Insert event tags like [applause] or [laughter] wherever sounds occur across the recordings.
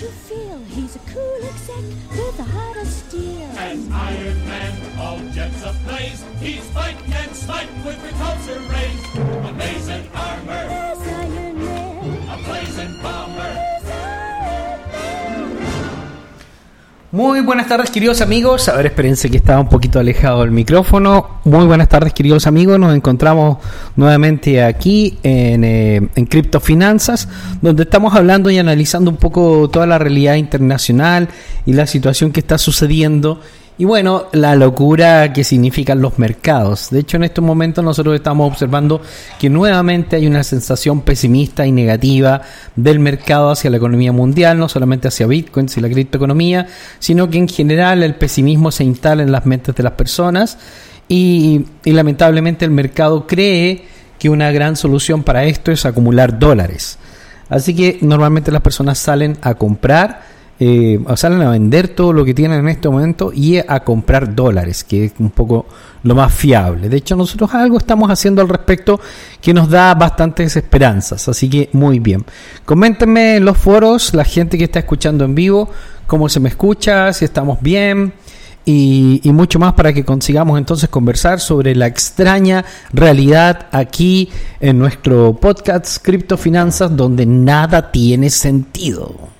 you feel he's a cool exec with a heart of steel. An Iron Man, all jets ablaze. He's fight and smite with repulsor rays. Amazing armor, Muy buenas tardes queridos amigos, a ver espérense que estaba un poquito alejado del micrófono. Muy buenas tardes queridos amigos, nos encontramos nuevamente aquí en, eh, en Criptofinanzas, donde estamos hablando y analizando un poco toda la realidad internacional y la situación que está sucediendo. Y bueno, la locura que significan los mercados. De hecho, en estos momentos nosotros estamos observando que nuevamente hay una sensación pesimista y negativa del mercado hacia la economía mundial, no solamente hacia Bitcoin y la criptoeconomía, sino que en general el pesimismo se instala en las mentes de las personas y, y lamentablemente el mercado cree que una gran solución para esto es acumular dólares. Así que normalmente las personas salen a comprar eh, salen a vender todo lo que tienen en este momento y a comprar dólares, que es un poco lo más fiable. De hecho, nosotros algo estamos haciendo al respecto que nos da bastantes esperanzas, así que muy bien. Coméntenme en los foros, la gente que está escuchando en vivo, cómo se me escucha, si estamos bien. Y, y mucho más para que consigamos entonces conversar sobre la extraña realidad aquí en nuestro podcast Criptofinanzas donde nada tiene sentido.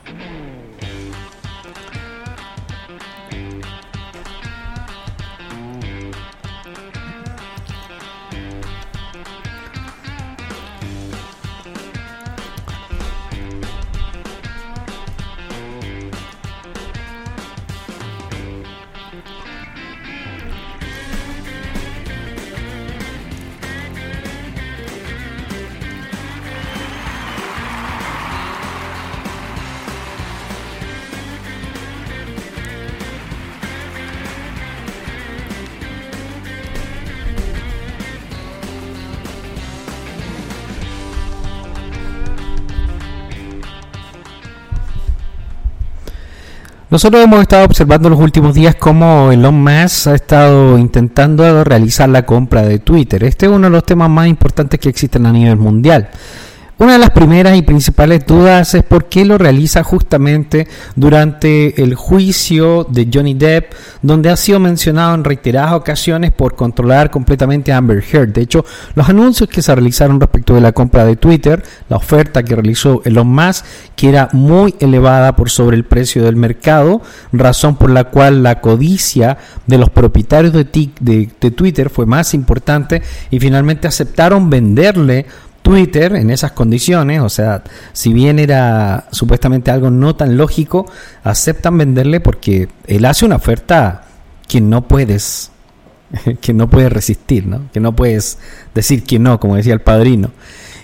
Nosotros hemos estado observando los últimos días cómo Elon Musk ha estado intentando realizar la compra de Twitter. Este es uno de los temas más importantes que existen a nivel mundial. Una de las primeras y principales dudas es por qué lo realiza justamente durante el juicio de Johnny Depp, donde ha sido mencionado en reiteradas ocasiones por controlar completamente a Amber Heard. De hecho, los anuncios que se realizaron respecto de la compra de Twitter, la oferta que realizó Elon Musk, que era muy elevada por sobre el precio del mercado, razón por la cual la codicia de los propietarios de, de Twitter fue más importante y finalmente aceptaron venderle Twitter en esas condiciones, o sea, si bien era supuestamente algo no tan lógico, aceptan venderle porque él hace una oferta que no puedes [laughs] que no puedes resistir, ¿no? Que no puedes decir que no, como decía el padrino.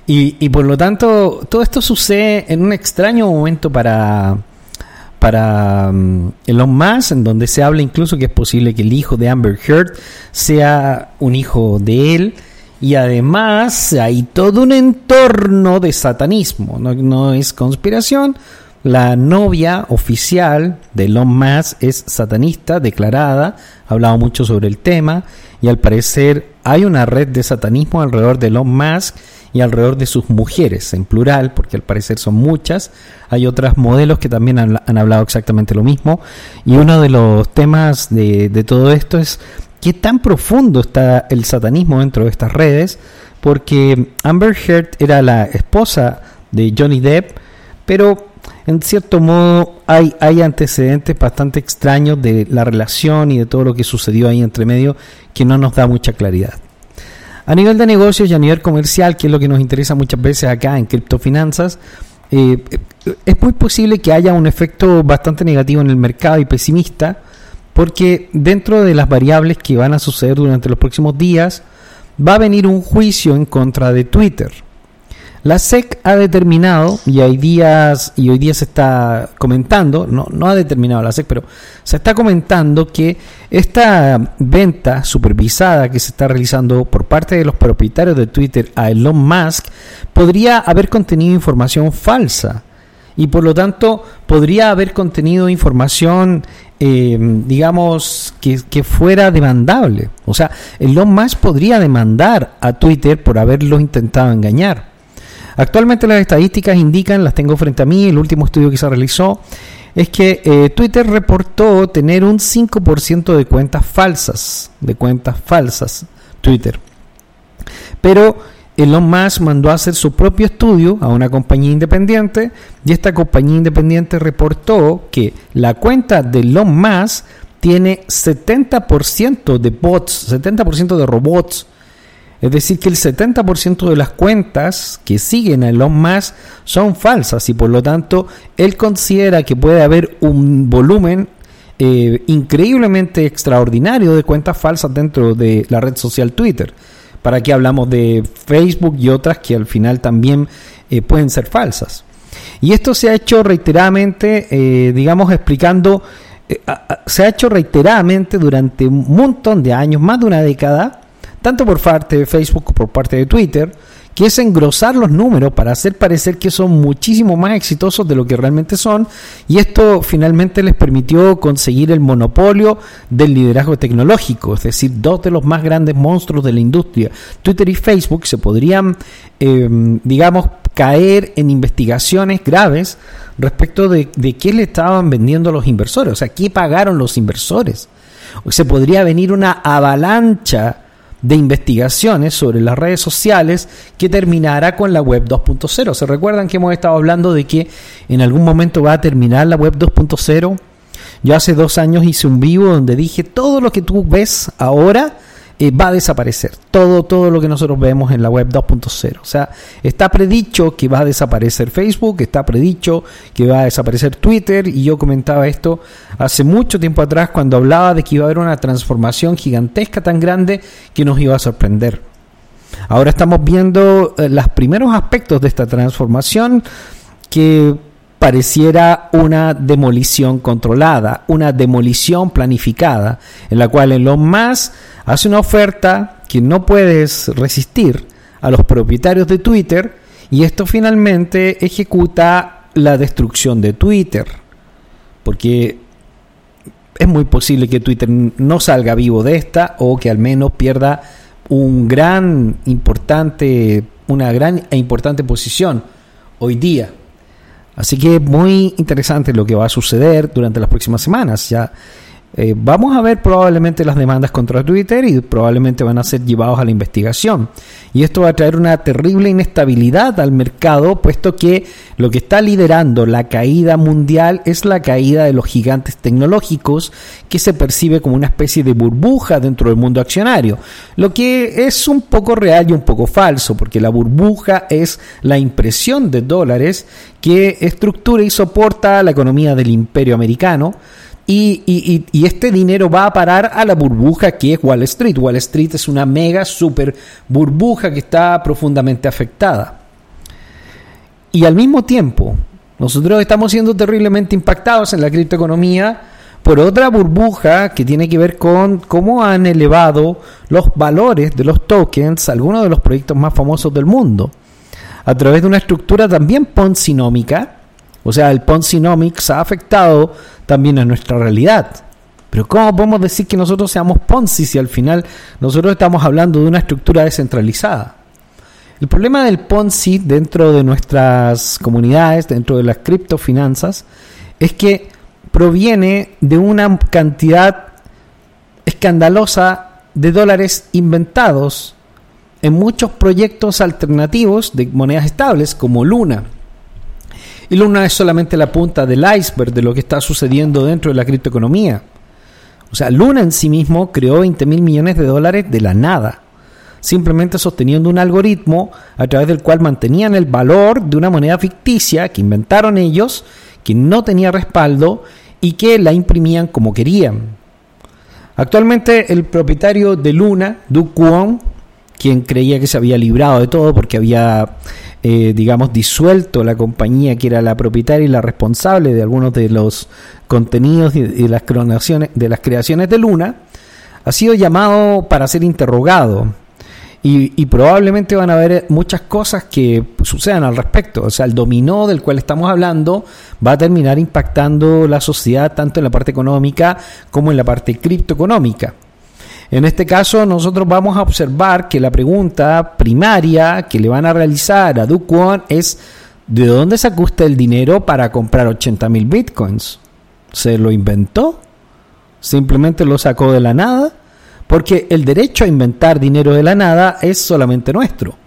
Y, y por lo tanto, todo esto sucede en un extraño momento para para um, Elon Musk, en donde se habla incluso que es posible que el hijo de Amber Heard sea un hijo de él. Y además hay todo un entorno de satanismo, no, es conspiración. La novia oficial de Elon Musk es satanista, declarada, ha hablado mucho sobre el tema y al parecer hay una red de satanismo alrededor de Elon Musk y alrededor de sus mujeres, en plural, porque al parecer son muchas. Hay otras modelos que también han, han hablado exactamente lo mismo. Y uno de los temas de, de todo esto es qué tan profundo está el satanismo dentro de estas redes, porque Amber Heard era la esposa de Johnny Depp, pero en cierto modo hay, hay antecedentes bastante extraños de la relación y de todo lo que sucedió ahí entre medio que no nos da mucha claridad. A nivel de negocios y a nivel comercial, que es lo que nos interesa muchas veces acá en criptofinanzas, eh, es muy posible que haya un efecto bastante negativo en el mercado y pesimista, porque dentro de las variables que van a suceder durante los próximos días, va a venir un juicio en contra de Twitter. La SEC ha determinado, y hay días, y hoy día se está comentando, no, no ha determinado la SEC, pero se está comentando que esta venta supervisada que se está realizando por parte de los propietarios de Twitter a Elon Musk podría haber contenido información falsa. Y por lo tanto podría haber contenido información, eh, digamos, que, que fuera demandable. O sea, Elon Musk podría demandar a Twitter por haberlo intentado engañar. Actualmente las estadísticas indican, las tengo frente a mí, el último estudio que se realizó, es que eh, Twitter reportó tener un 5% de cuentas falsas, de cuentas falsas, Twitter. Pero Elon Musk mandó a hacer su propio estudio a una compañía independiente y esta compañía independiente reportó que la cuenta de Elon Musk tiene 70% de bots, 70% de robots. Es decir, que el 70% de las cuentas que siguen a Elon Musk son falsas y por lo tanto él considera que puede haber un volumen eh, increíblemente extraordinario de cuentas falsas dentro de la red social Twitter. ¿Para qué hablamos de Facebook y otras que al final también eh, pueden ser falsas? Y esto se ha hecho reiteradamente, eh, digamos, explicando, eh, se ha hecho reiteradamente durante un montón de años, más de una década, tanto por parte de Facebook como por parte de Twitter, que es engrosar los números para hacer parecer que son muchísimo más exitosos de lo que realmente son, y esto finalmente les permitió conseguir el monopolio del liderazgo tecnológico, es decir, dos de los más grandes monstruos de la industria, Twitter y Facebook, se podrían, em, digamos, caer en investigaciones graves respecto de, de qué le estaban vendiendo los inversores, o sea, qué pagaron los inversores. Se podría venir una avalancha de investigaciones sobre las redes sociales que terminará con la web 2.0. ¿Se recuerdan que hemos estado hablando de que en algún momento va a terminar la web 2.0? Yo hace dos años hice un vivo donde dije todo lo que tú ves ahora eh, va a desaparecer. Todo, todo lo que nosotros vemos en la web 2.0. O sea, está predicho que va a desaparecer Facebook, está predicho que va a desaparecer Twitter, y yo comentaba esto hace mucho tiempo atrás cuando hablaba de que iba a haber una transformación gigantesca tan grande que nos iba a sorprender. Ahora estamos viendo eh, los primeros aspectos de esta transformación que pareciera una demolición controlada, una demolición planificada, en la cual en lo más hace una oferta que no puedes resistir a los propietarios de Twitter y esto finalmente ejecuta la destrucción de Twitter, porque es muy posible que Twitter no salga vivo de esta o que al menos pierda un gran importante una gran e importante posición hoy día. Así que muy interesante lo que va a suceder durante las próximas semanas. Ya eh, vamos a ver probablemente las demandas contra Twitter y probablemente van a ser llevados a la investigación. Y esto va a traer una terrible inestabilidad al mercado, puesto que lo que está liderando la caída mundial es la caída de los gigantes tecnológicos, que se percibe como una especie de burbuja dentro del mundo accionario. Lo que es un poco real y un poco falso, porque la burbuja es la impresión de dólares que estructura y soporta la economía del imperio americano y, este dinero va a parar a la burbuja que es Wall Street. Wall Street es una mega super burbuja que está profundamente afectada. Y al mismo tiempo, nosotros estamos siendo terriblemente impactados en la criptoeconomía por otra burbuja que tiene que ver con cómo han elevado los valores de los tokens, algunos de los proyectos más famosos del mundo, a través de una estructura también ponzinómica. O sea, el Ponzinomics ha afectado también a nuestra realidad. Pero ¿cómo podemos decir que nosotros seamos Ponzi si al final nosotros estamos hablando de una estructura descentralizada? El problema del Ponzi dentro de nuestras comunidades, dentro de las criptofinanzas, es que proviene de una cantidad escandalosa de dólares inventados en muchos proyectos alternativos de monedas estables como Luna. Y Luna es solamente la punta del iceberg de lo que está sucediendo dentro de la criptoeconomía. O sea, Luna en sí mismo creó 20 mil millones de dólares de la nada, simplemente sosteniendo un algoritmo a través del cual mantenían el valor de una moneda ficticia que inventaron ellos, que no tenía respaldo y que la imprimían como querían. Actualmente el propietario de Luna, Du Kwon, quien creía que se había librado de todo porque había eh, digamos, disuelto la compañía que era la propietaria y la responsable de algunos de los contenidos y, de las creaciones, de las creaciones de Luna, ha sido llamado para ser interrogado. Y, probablemente van a haber muchas cosas que sucedan al respecto. O sea, el dominó del cual estamos hablando va a terminar impactando la sociedad tanto en la parte económica como en la parte criptoeconómica. En este caso, nosotros vamos a observar que la pregunta primaria que le van a realizar a Duke es ¿de dónde sacó usted el dinero para comprar 80 mil bitcoins? ¿Se lo inventó? ¿Simplemente lo sacó de la nada? Porque el derecho a inventar dinero de la nada es solamente nuestro.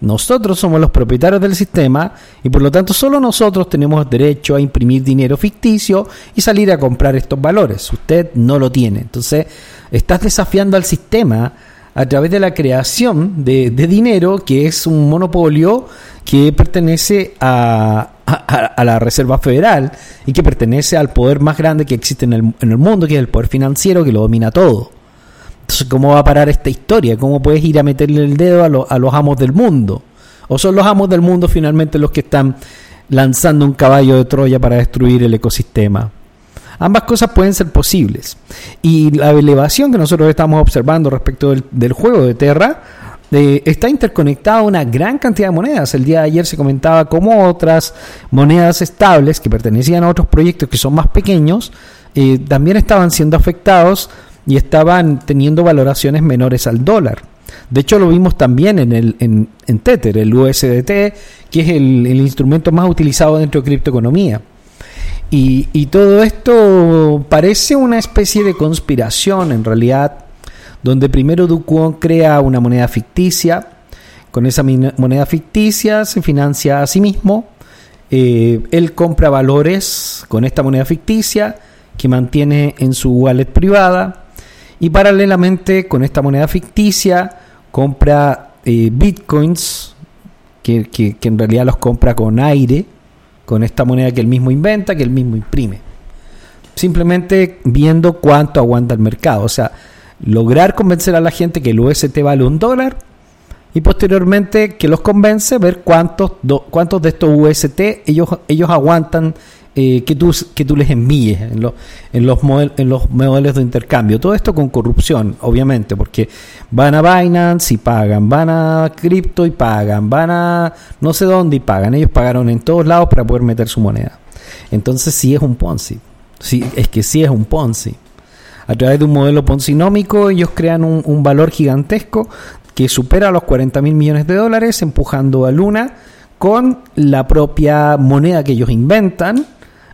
Nosotros somos los propietarios del sistema y por lo tanto solo nosotros tenemos derecho a imprimir dinero ficticio y salir a comprar estos valores. Usted no lo tiene. Entonces, estás desafiando al sistema a través de la creación de, dinero que es un monopolio que pertenece a, la Reserva Federal y que pertenece al poder más grande que existe en el, en el mundo, que es el poder financiero que lo domina todo. Entonces, ¿cómo va a parar esta historia? ¿Cómo puedes ir a meterle el dedo a, a los amos del mundo? ¿O son los amos del mundo finalmente los que están lanzando un caballo de Troya para destruir el ecosistema? Ambas cosas pueden ser posibles. Y la elevación que nosotros estamos observando respecto del, juego de Terra eh, está interconectada a una gran cantidad de monedas. El día de ayer se comentaba cómo otras monedas estables que pertenecían a otros proyectos que son más pequeños eh, también estaban siendo afectados y estaban teniendo valoraciones menores al dólar. De hecho, lo vimos también en, el, en, Tether, el USDT, que es el, instrumento más utilizado dentro de criptoeconomía. Y, y, todo esto parece una especie de conspiración en realidad, donde primero Duquon crea una moneda ficticia, con esa moneda ficticia se financia a sí mismo, eh, él compra valores con esta moneda ficticia que mantiene en su wallet privada, y paralelamente con esta moneda ficticia compra eh, bitcoins, que, que, en realidad los compra con aire, con esta moneda que él mismo inventa, que él mismo imprime. Simplemente viendo cuánto aguanta el mercado. O sea, lograr convencer a la gente que el UST vale un dólar y posteriormente que los convence ver cuántos, cuántos de estos UST ellos, ellos aguantan eh, que, tú, que tú les envíes en, en, los en los modelos de intercambio. Todo esto con corrupción, obviamente, porque van a Binance y pagan, van a Crypto y pagan, van a no sé dónde y pagan. Ellos pagaron en todos lados para poder meter su moneda. Entonces sí es un Ponzi. Sí, es que sí es un Ponzi. A través de un modelo ponzinómico ellos crean un, un valor gigantesco que supera los 40 mil millones de dólares empujando a Luna con la propia moneda que ellos inventan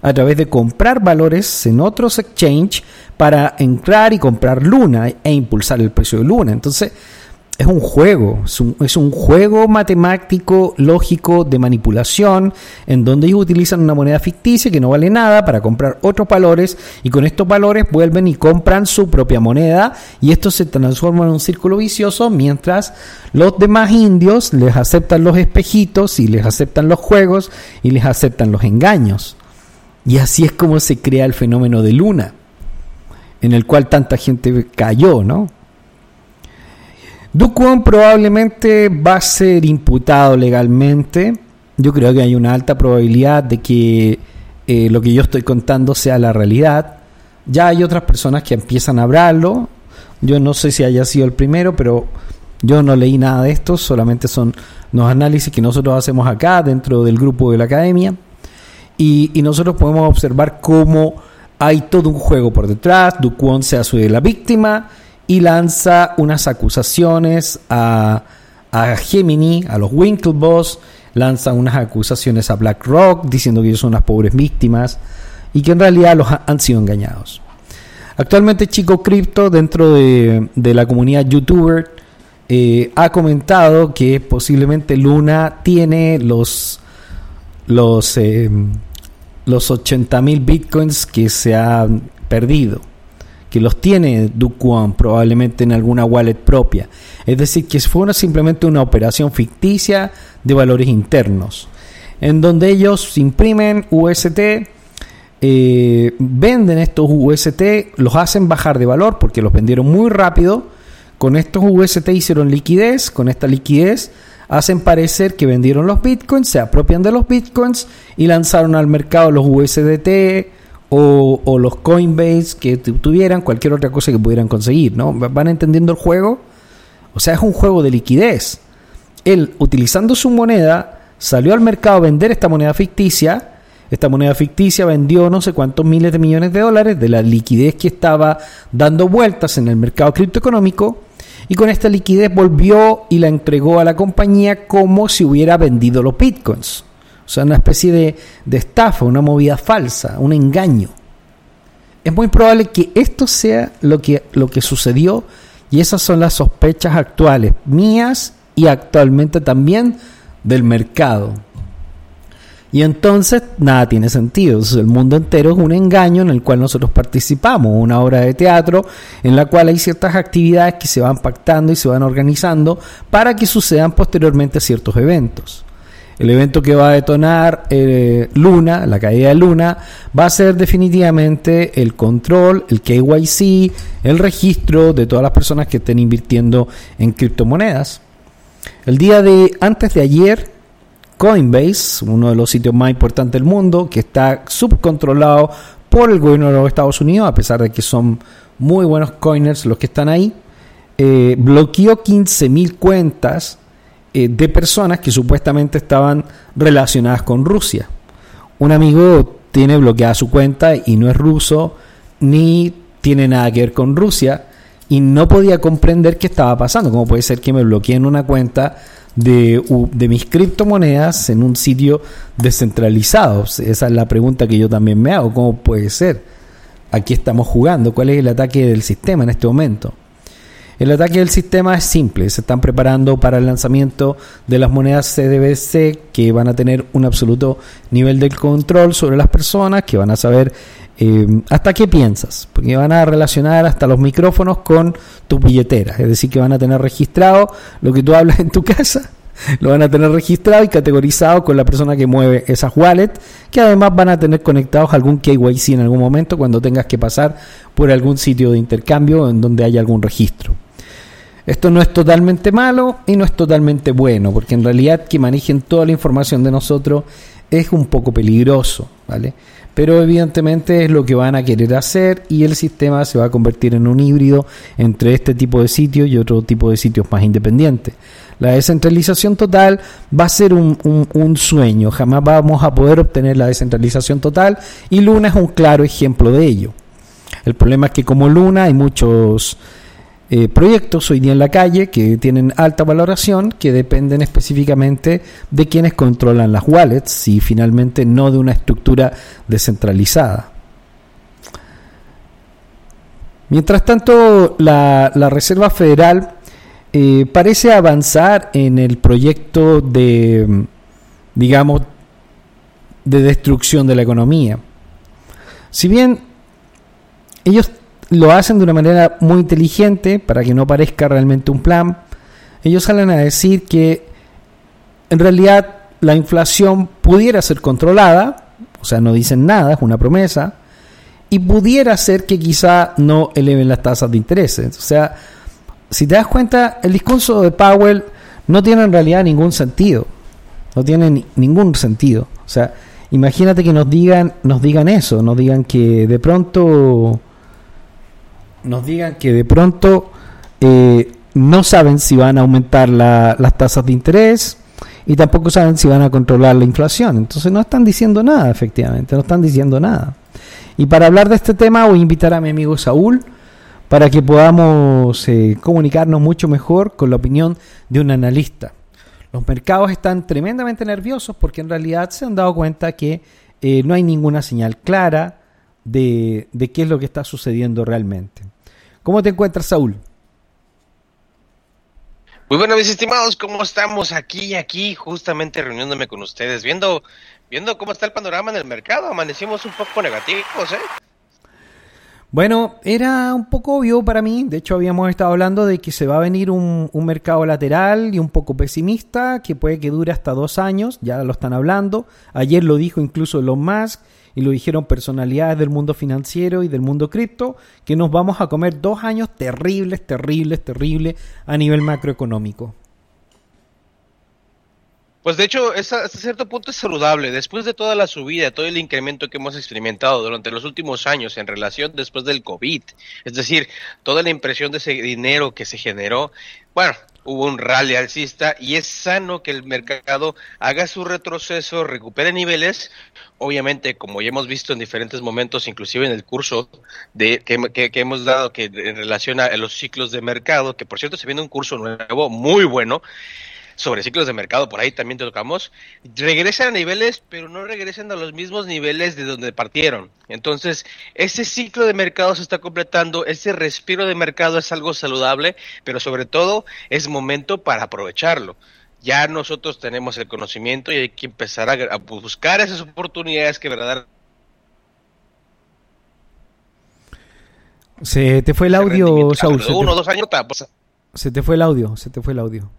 a través de comprar valores en otros exchange para entrar y comprar Luna e impulsar el precio de Luna. Entonces, es un juego, es un, juego matemático, lógico, de manipulación, en donde ellos utilizan una moneda ficticia que no vale nada para comprar otros valores y con estos valores vuelven y compran su propia moneda y esto se transforma en un círculo vicioso mientras los demás indios les aceptan los espejitos y les aceptan los juegos y les aceptan los engaños. Y así es como se crea el fenómeno de luna, en el cual tanta gente cayó, ¿no? Dukwon probablemente va a ser imputado legalmente. Yo creo que hay una alta probabilidad de que eh, lo que yo estoy contando sea la realidad. Ya hay otras personas que empiezan a hablarlo. Yo no sé si haya sido el primero, pero yo no leí nada de esto. Solamente son los análisis que nosotros hacemos acá dentro del grupo de la academia. Y, nosotros podemos observar cómo hay todo un juego por detrás. Duquon se hace la víctima y lanza unas acusaciones a, a Gemini, a los Winklevoss, lanza unas acusaciones a BlackRock diciendo que ellos son las pobres víctimas y que en realidad los han sido engañados. Actualmente Chico Crypto dentro de, la comunidad youtuber eh, ha comentado que posiblemente Luna tiene los los, eh, los 80 mil bitcoins que se han perdido, que los tiene Duquan probablemente en alguna wallet propia. Es decir, que fue simplemente una operación ficticia de valores internos, en donde ellos imprimen UST, eh, venden estos UST, los hacen bajar de valor porque los vendieron muy rápido. Con estos UST hicieron liquidez, con esta liquidez hacen parecer que vendieron los bitcoins, se apropian de los bitcoins y lanzaron al mercado los USDT o, los Coinbase que tuvieran, cualquier otra cosa que pudieran conseguir, ¿no? ¿Van entendiendo el juego? O sea, es un juego de liquidez. Él, utilizando su moneda, salió al mercado a vender esta moneda ficticia Esta moneda ficticia vendió no sé cuántos miles de millones de dólares de la liquidez que estaba dando vueltas en el mercado criptoeconómico y con esta liquidez volvió y la entregó a la compañía como si hubiera vendido los bitcoins. O sea, una especie de, de estafa, una movida falsa, un engaño. Es muy probable que esto sea lo que, lo que sucedió y esas son las sospechas actuales mías y actualmente también del mercado. Y entonces nada tiene sentido. el mundo entero es un engaño en el cual nosotros participamos, una obra de teatro en la cual hay ciertas actividades que se van pactando y se van organizando para que sucedan posteriormente ciertos eventos. El evento que va a detonar eh, Luna, la caída de Luna, va a ser definitivamente el control, el KYC, el registro de todas las personas que estén invirtiendo en criptomonedas. El día de antes de ayer, Coinbase, uno de los sitios más importantes del mundo, que está subcontrolado por el gobierno de los Estados Unidos, a pesar de que son muy buenos coiners los que están ahí, eh, bloqueó 15.000 cuentas eh, de personas que supuestamente estaban relacionadas con Rusia. Un amigo tiene bloqueada su cuenta y no es ruso, ni tiene nada que ver con Rusia, y no podía comprender qué estaba pasando. ¿Cómo puede ser que me bloqueen una cuenta de, de, mis criptomonedas en un sitio descentralizado? Esa es la pregunta que yo también me hago. ¿Cómo puede ser? Aquí estamos jugando. ¿Cuál es el ataque del sistema en este momento? El ataque del sistema es simple. Se están preparando para el lanzamiento de las monedas CDBC que van a tener un absoluto nivel de control sobre las personas, que van a saber eh, ¿Hasta qué piensas? Porque van a relacionar hasta los micrófonos con tus billeteras. Es decir, que van a tener registrado lo que tú hablas en tu casa. [laughs] Lo van a tener registrado y categorizado con la persona que mueve esas wallets, que además van a tener conectados algún KYC en algún momento cuando tengas que pasar por algún sitio de intercambio en donde haya algún registro. Esto no es totalmente malo y no es totalmente bueno, porque en realidad que manejen toda la información de nosotros es un poco peligroso, ¿vale? pero evidentemente es lo que van a querer hacer y el sistema se va a convertir en un híbrido entre este tipo de sitios y otro tipo de sitios más independientes. La descentralización total va a ser un, un, sueño, jamás vamos a poder obtener la descentralización total y Luna es un claro ejemplo de ello. El problema es que como Luna hay muchos eh, proyectos hoy día en la calle que tienen alta valoración, que dependen específicamente de quienes controlan las wallets y finalmente no de una estructura descentralizada. Mientras tanto, la, Reserva Federal eh, parece avanzar en el proyecto de, digamos, de destrucción de la economía. Si bien ellos lo hacen de una manera muy inteligente para que no parezca realmente un plan. Ellos salen a decir que en realidad la inflación pudiera ser controlada, o sea, no dicen nada, es una promesa, y pudiera ser que quizá no eleven las tasas de interés. O sea, si te das cuenta, el discurso de Powell no tiene en realidad ningún sentido. No tiene ningún sentido. O sea, imagínate que nos digan, nos digan eso, nos digan que de pronto nos digan que de pronto eh, no saben si van a aumentar las tasas de interés y tampoco saben si van a controlar la inflación. Entonces no están diciendo nada, efectivamente, no están diciendo nada. Y para hablar de este tema voy a invitar a mi amigo Saúl para que podamos eh, comunicarnos mucho mejor con la opinión de un analista. Los mercados están tremendamente nerviosos porque en realidad se han dado cuenta que eh, no hay ninguna señal clara de, de qué es lo que está sucediendo realmente. ¿Cómo te encuentras, Saúl? Muy buenos, mis estimados, ¿cómo estamos aquí aquí, justamente reuniéndome con ustedes, viendo, viendo cómo está el panorama en el mercado? Amanecimos un poco negativos, ¿eh? Bueno, era un poco obvio para mí. De hecho, habíamos estado hablando de que se va a venir un, mercado lateral y un poco pesimista, que puede que dure hasta dos años. Ya lo están hablando. Ayer lo dijo incluso Elon Musk y lo dijeron personalidades del mundo financiero y del mundo cripto, que nos vamos a comer dos años terribles, terribles, terribles a nivel macroeconómico. Pues de hecho, hasta cierto punto es saludable. Después de toda la subida, todo el incremento que hemos experimentado durante los últimos años en relación después del COVID, es decir, toda la impresión de ese dinero que se generó, bueno, hubo un rally alcista y es sano que el mercado haga su retroceso, recupere niveles, obviamente como ya hemos visto en diferentes momentos, inclusive en el curso de que, que, hemos dado que en relación a los ciclos de mercado, que por cierto se viene un curso nuevo muy bueno, sobre ciclos de mercado, por ahí también te tocamos, regresan a niveles, pero no regresan a los mismos niveles de donde partieron. Entonces, ese ciclo de mercado se está completando, ese respiro de mercado es algo saludable, pero sobre todo es momento para aprovecharlo. Ya nosotros tenemos el conocimiento y hay que empezar a, buscar esas oportunidades que verdaderamente Se te fue el audio, Saúl. Uno, dos años, pues, se te fue el audio, se te fue el audio.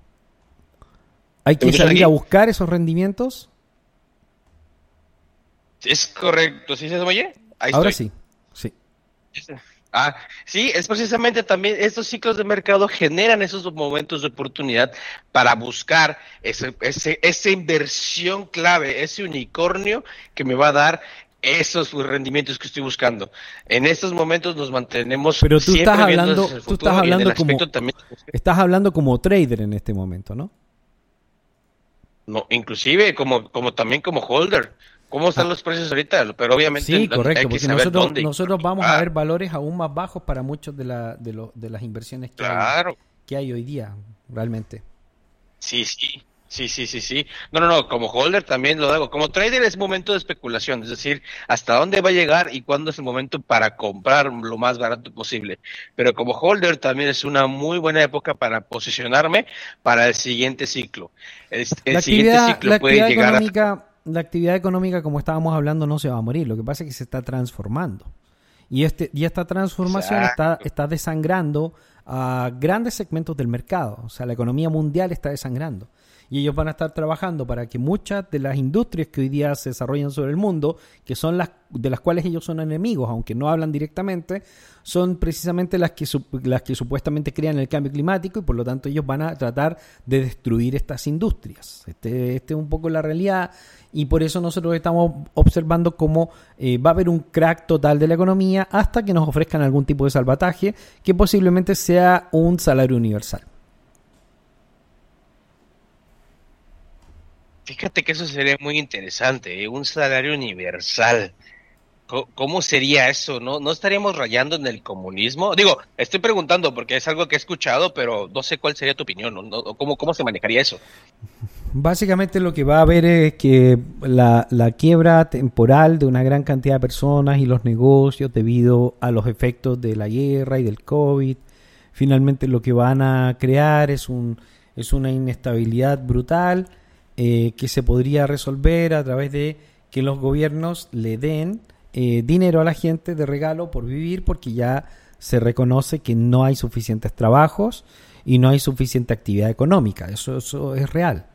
Hay que salir a buscar esos rendimientos. Es correcto, ¿sí se oye? Ahora sí, sí. Ah, sí, es precisamente también estos ciclos de mercado generan esos momentos de oportunidad para buscar ese, ese, esa inversión clave, ese unicornio que me va a dar esos rendimientos que estoy buscando. En estos momentos nos mantenemos. Pero tú estás hablando, tú estás hablando como, estás hablando como trader en este momento, ¿no? No, inclusive como, como también como holder. ¿Cómo están ah. los precios ahorita? Pero obviamente sí, correcto, porque nosotros, nosotros [laughs] vamos a ver valores aún más bajos para muchos de, la, de, lo, de las inversiones que, hay, que hay hoy día, realmente. Sí, sí. Sí, sí, sí, sí. No, no, no, como holder también lo hago. Como trader es momento de especulación, es decir, hasta dónde va a llegar y cuándo es el momento para comprar lo más barato posible. Pero como holder también es una muy buena época para posicionarme para el siguiente ciclo. El, siguiente ciclo puede llegar a... La actividad económica, como estábamos hablando, no se va a morir. Lo que pasa es que se está transformando. Y, este, y esta transformación está, está desangrando a grandes segmentos del mercado. O sea, la economía mundial está desangrando y ellos van a estar trabajando para que muchas de las industrias que hoy día se desarrollan sobre el mundo, que son las de las cuales ellos son enemigos, aunque no hablan directamente, son precisamente las que, las que supuestamente crean el cambio climático y por lo tanto ellos van a tratar de destruir estas industrias. Este, este es un poco la realidad y por eso nosotros estamos observando cómo eh, va a haber un crack total de la economía hasta que nos ofrezcan algún tipo de salvataje que posiblemente sea un salario universal. Fíjate que eso sería muy interesante, ¿eh? un salario universal. ¿Cómo sería eso? ¿No, ¿No estaríamos rayando en el comunismo? Digo, estoy preguntando porque es algo que he escuchado, pero no sé cuál sería tu opinión, ¿no? ¿Cómo, cómo se manejaría eso? Básicamente lo que va a haber es que la, la, quiebra temporal de una gran cantidad de personas y los negocios debido a los efectos de la guerra y del COVID, finalmente lo que van a crear es, un, es una inestabilidad brutal eh, que se podría resolver a través de que los gobiernos le den eh, dinero a la gente de regalo por vivir porque ya se reconoce que no hay suficientes trabajos y no hay suficiente actividad económica. Eso, eso es real.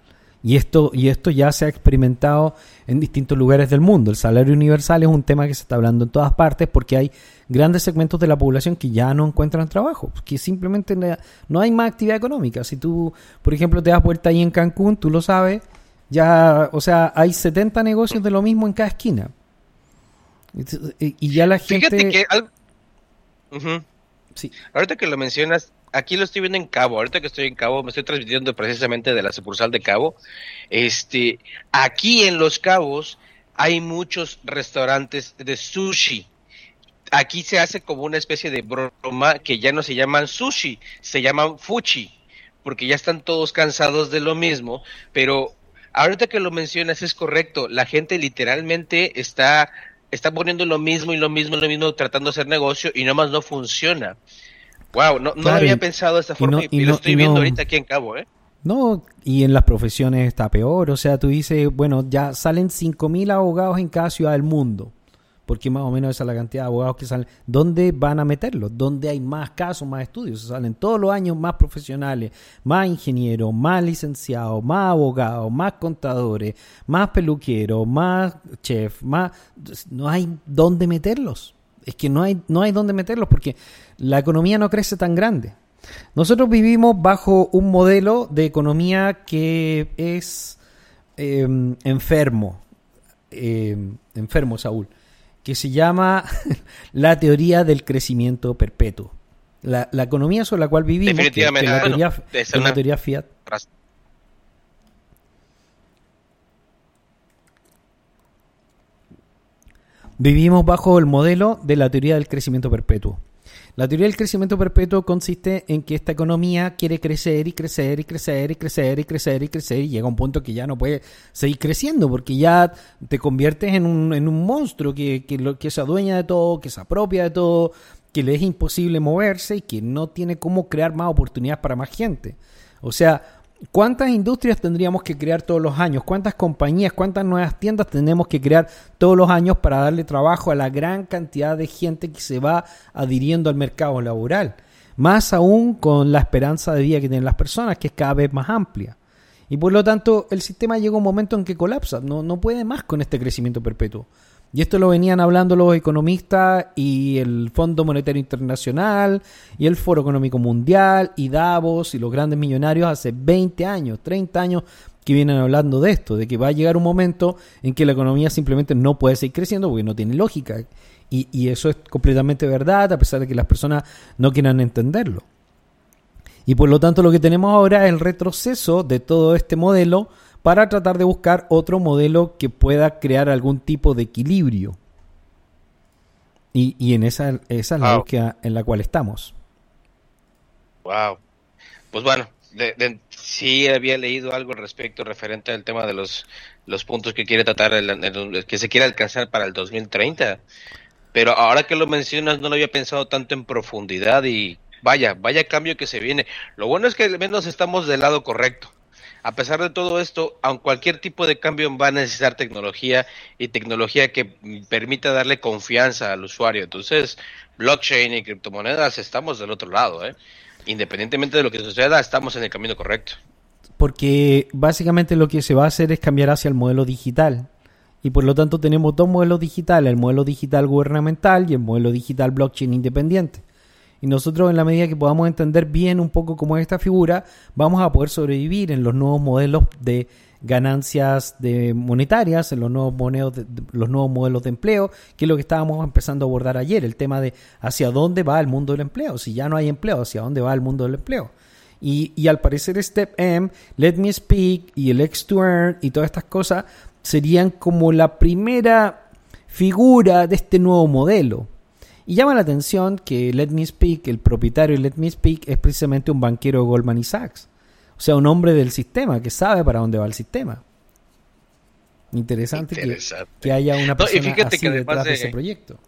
Y esto, y esto ya se ha experimentado en distintos lugares del mundo. El salario universal es un tema que se está hablando en todas partes porque hay grandes segmentos de la población que ya no encuentran trabajo, que simplemente no hay más actividad económica. Si tú, por ejemplo, te das vuelta ahí en Cancún, tú lo sabes, ya, o sea, hay 70 negocios de lo mismo en cada esquina. Y, ya la gente... Fíjate que... sí. Ahorita que lo mencionas, aquí lo estoy viendo en Cabo. Ahorita que estoy en Cabo, me estoy transmitiendo precisamente de la sucursal de Cabo. Este, aquí en Los Cabos hay muchos restaurantes de sushi. Aquí se hace como una especie de broma que ya no se llaman sushi, se llaman fuchi, porque ya están todos cansados de lo mismo, pero ahorita que lo mencionas es correcto, la gente literalmente está, está poniendo lo mismo y lo mismo y lo mismo tratando de hacer negocio y nomás no funciona. Wow, no, no había pensado de esta forma y, lo estoy viendo ahorita aquí en Cabo, ¿eh? No, y en las profesiones está peor. O sea, tú dices, bueno, ya salen 5.000 abogados en cada ciudad del mundo porque más o menos esa es la cantidad de abogados que salen. ¿Dónde van a meterlos? ¿Dónde hay más casos, más estudios? Salen todos los años más profesionales, más ingenieros, más licenciados, más abogados, más contadores, más peluqueros, más chef, más... No hay dónde meterlos. Es que no hay, no hay dónde meterlos porque la economía no crece tan grande. Nosotros vivimos bajo un modelo de economía que es em, enfermo. Em, enfermo, Saúl que se llama [laughs] la teoría del crecimiento perpetuo. La, la economía sobre la cual vivimos, que- que Definitivamente. la Bueno, teoría, es que es la una- teoría Fiat, Vivimos bajo el modelo de la teoría del crecimiento perpetuo. La teoría del crecimiento perpetuo consiste en que esta economía quiere crecer y crecer y crecer y crecer y crecer y crecer y llega a un punto que ya no puede seguir creciendo porque ya te conviertes en un, en un monstruo que, que, que se adueña de todo, que se apropia de todo, que le es imposible moverse y que no tiene cómo crear más oportunidades para más gente. O sea, ¿Cuántas industrias tendríamos que crear todos los años? ¿Cuántas compañías, cuántas nuevas tiendas tenemos que crear todos los años para darle trabajo a la gran cantidad de gente que se va adhiriendo al mercado laboral? Más aún con la esperanza de vida que tienen las personas, que es cada vez más amplia. Y por lo tanto, el sistema llega a un momento en que colapsa, no, no puede más con este crecimiento perpetuo. Y esto lo venían hablando los economistas y el Fondo Monetario Internacional y el Foro Económico Mundial y Davos y los grandes millonarios hace 20 años, 30 años que vienen hablando de esto, de que va a llegar un momento en que la economía simplemente no puede seguir creciendo porque no tiene lógica. Y, y eso es completamente verdad a pesar de que las personas no quieran entenderlo. Y por lo tanto lo que tenemos ahora es el retroceso de todo este modelo para tratar de buscar otro modelo que pueda crear algún tipo de equilibrio. Y, y en esa, esa es la Wow. búsqueda en la cual estamos. Wow. Pues bueno, de- de- sí había leído algo al respecto referente al tema de los, los puntos que quiere tratar, el- el- que se quiere alcanzar para el 2030. Pero ahora que lo mencionas, no lo había pensado tanto en profundidad y vaya, vaya cambio que se viene. Lo bueno es que al menos estamos del lado correcto. A pesar de todo esto, aun cualquier tipo de cambio va a necesitar tecnología y tecnología que permita darle confianza al usuario. Entonces, blockchain y criptomonedas, estamos del otro lado, ¿eh? Independientemente de lo que suceda, estamos en el camino correcto. Porque básicamente lo que se va a hacer es cambiar hacia el modelo digital. Y por lo tanto tenemos dos modelos digitales, el modelo digital gubernamental y el modelo digital blockchain independiente. Y nosotros en la medida que podamos entender bien un poco cómo es esta figura, vamos a poder sobrevivir en los nuevos modelos de ganancias de monetarias, en los nuevos, monedos de- los nuevos modelos de empleo, que es lo que estábamos empezando a abordar ayer, el tema de hacia dónde va el mundo del empleo. Si ya no hay empleo, hacia dónde va el mundo del empleo. Y, y al parecer Step M, Let Me Speak y el X to Earn y todas estas cosas serían como la primera figura de este nuevo modelo. Y llama la atención que Let Me Speak, el propietario de Let Me Speak, es precisamente un banquero de Goldman Sachs. O sea, un hombre del sistema que sabe para dónde va el sistema. Interesante, que- Interesante. Que, haya una No, y persona fíjate así que detrás de de- ese proyecto.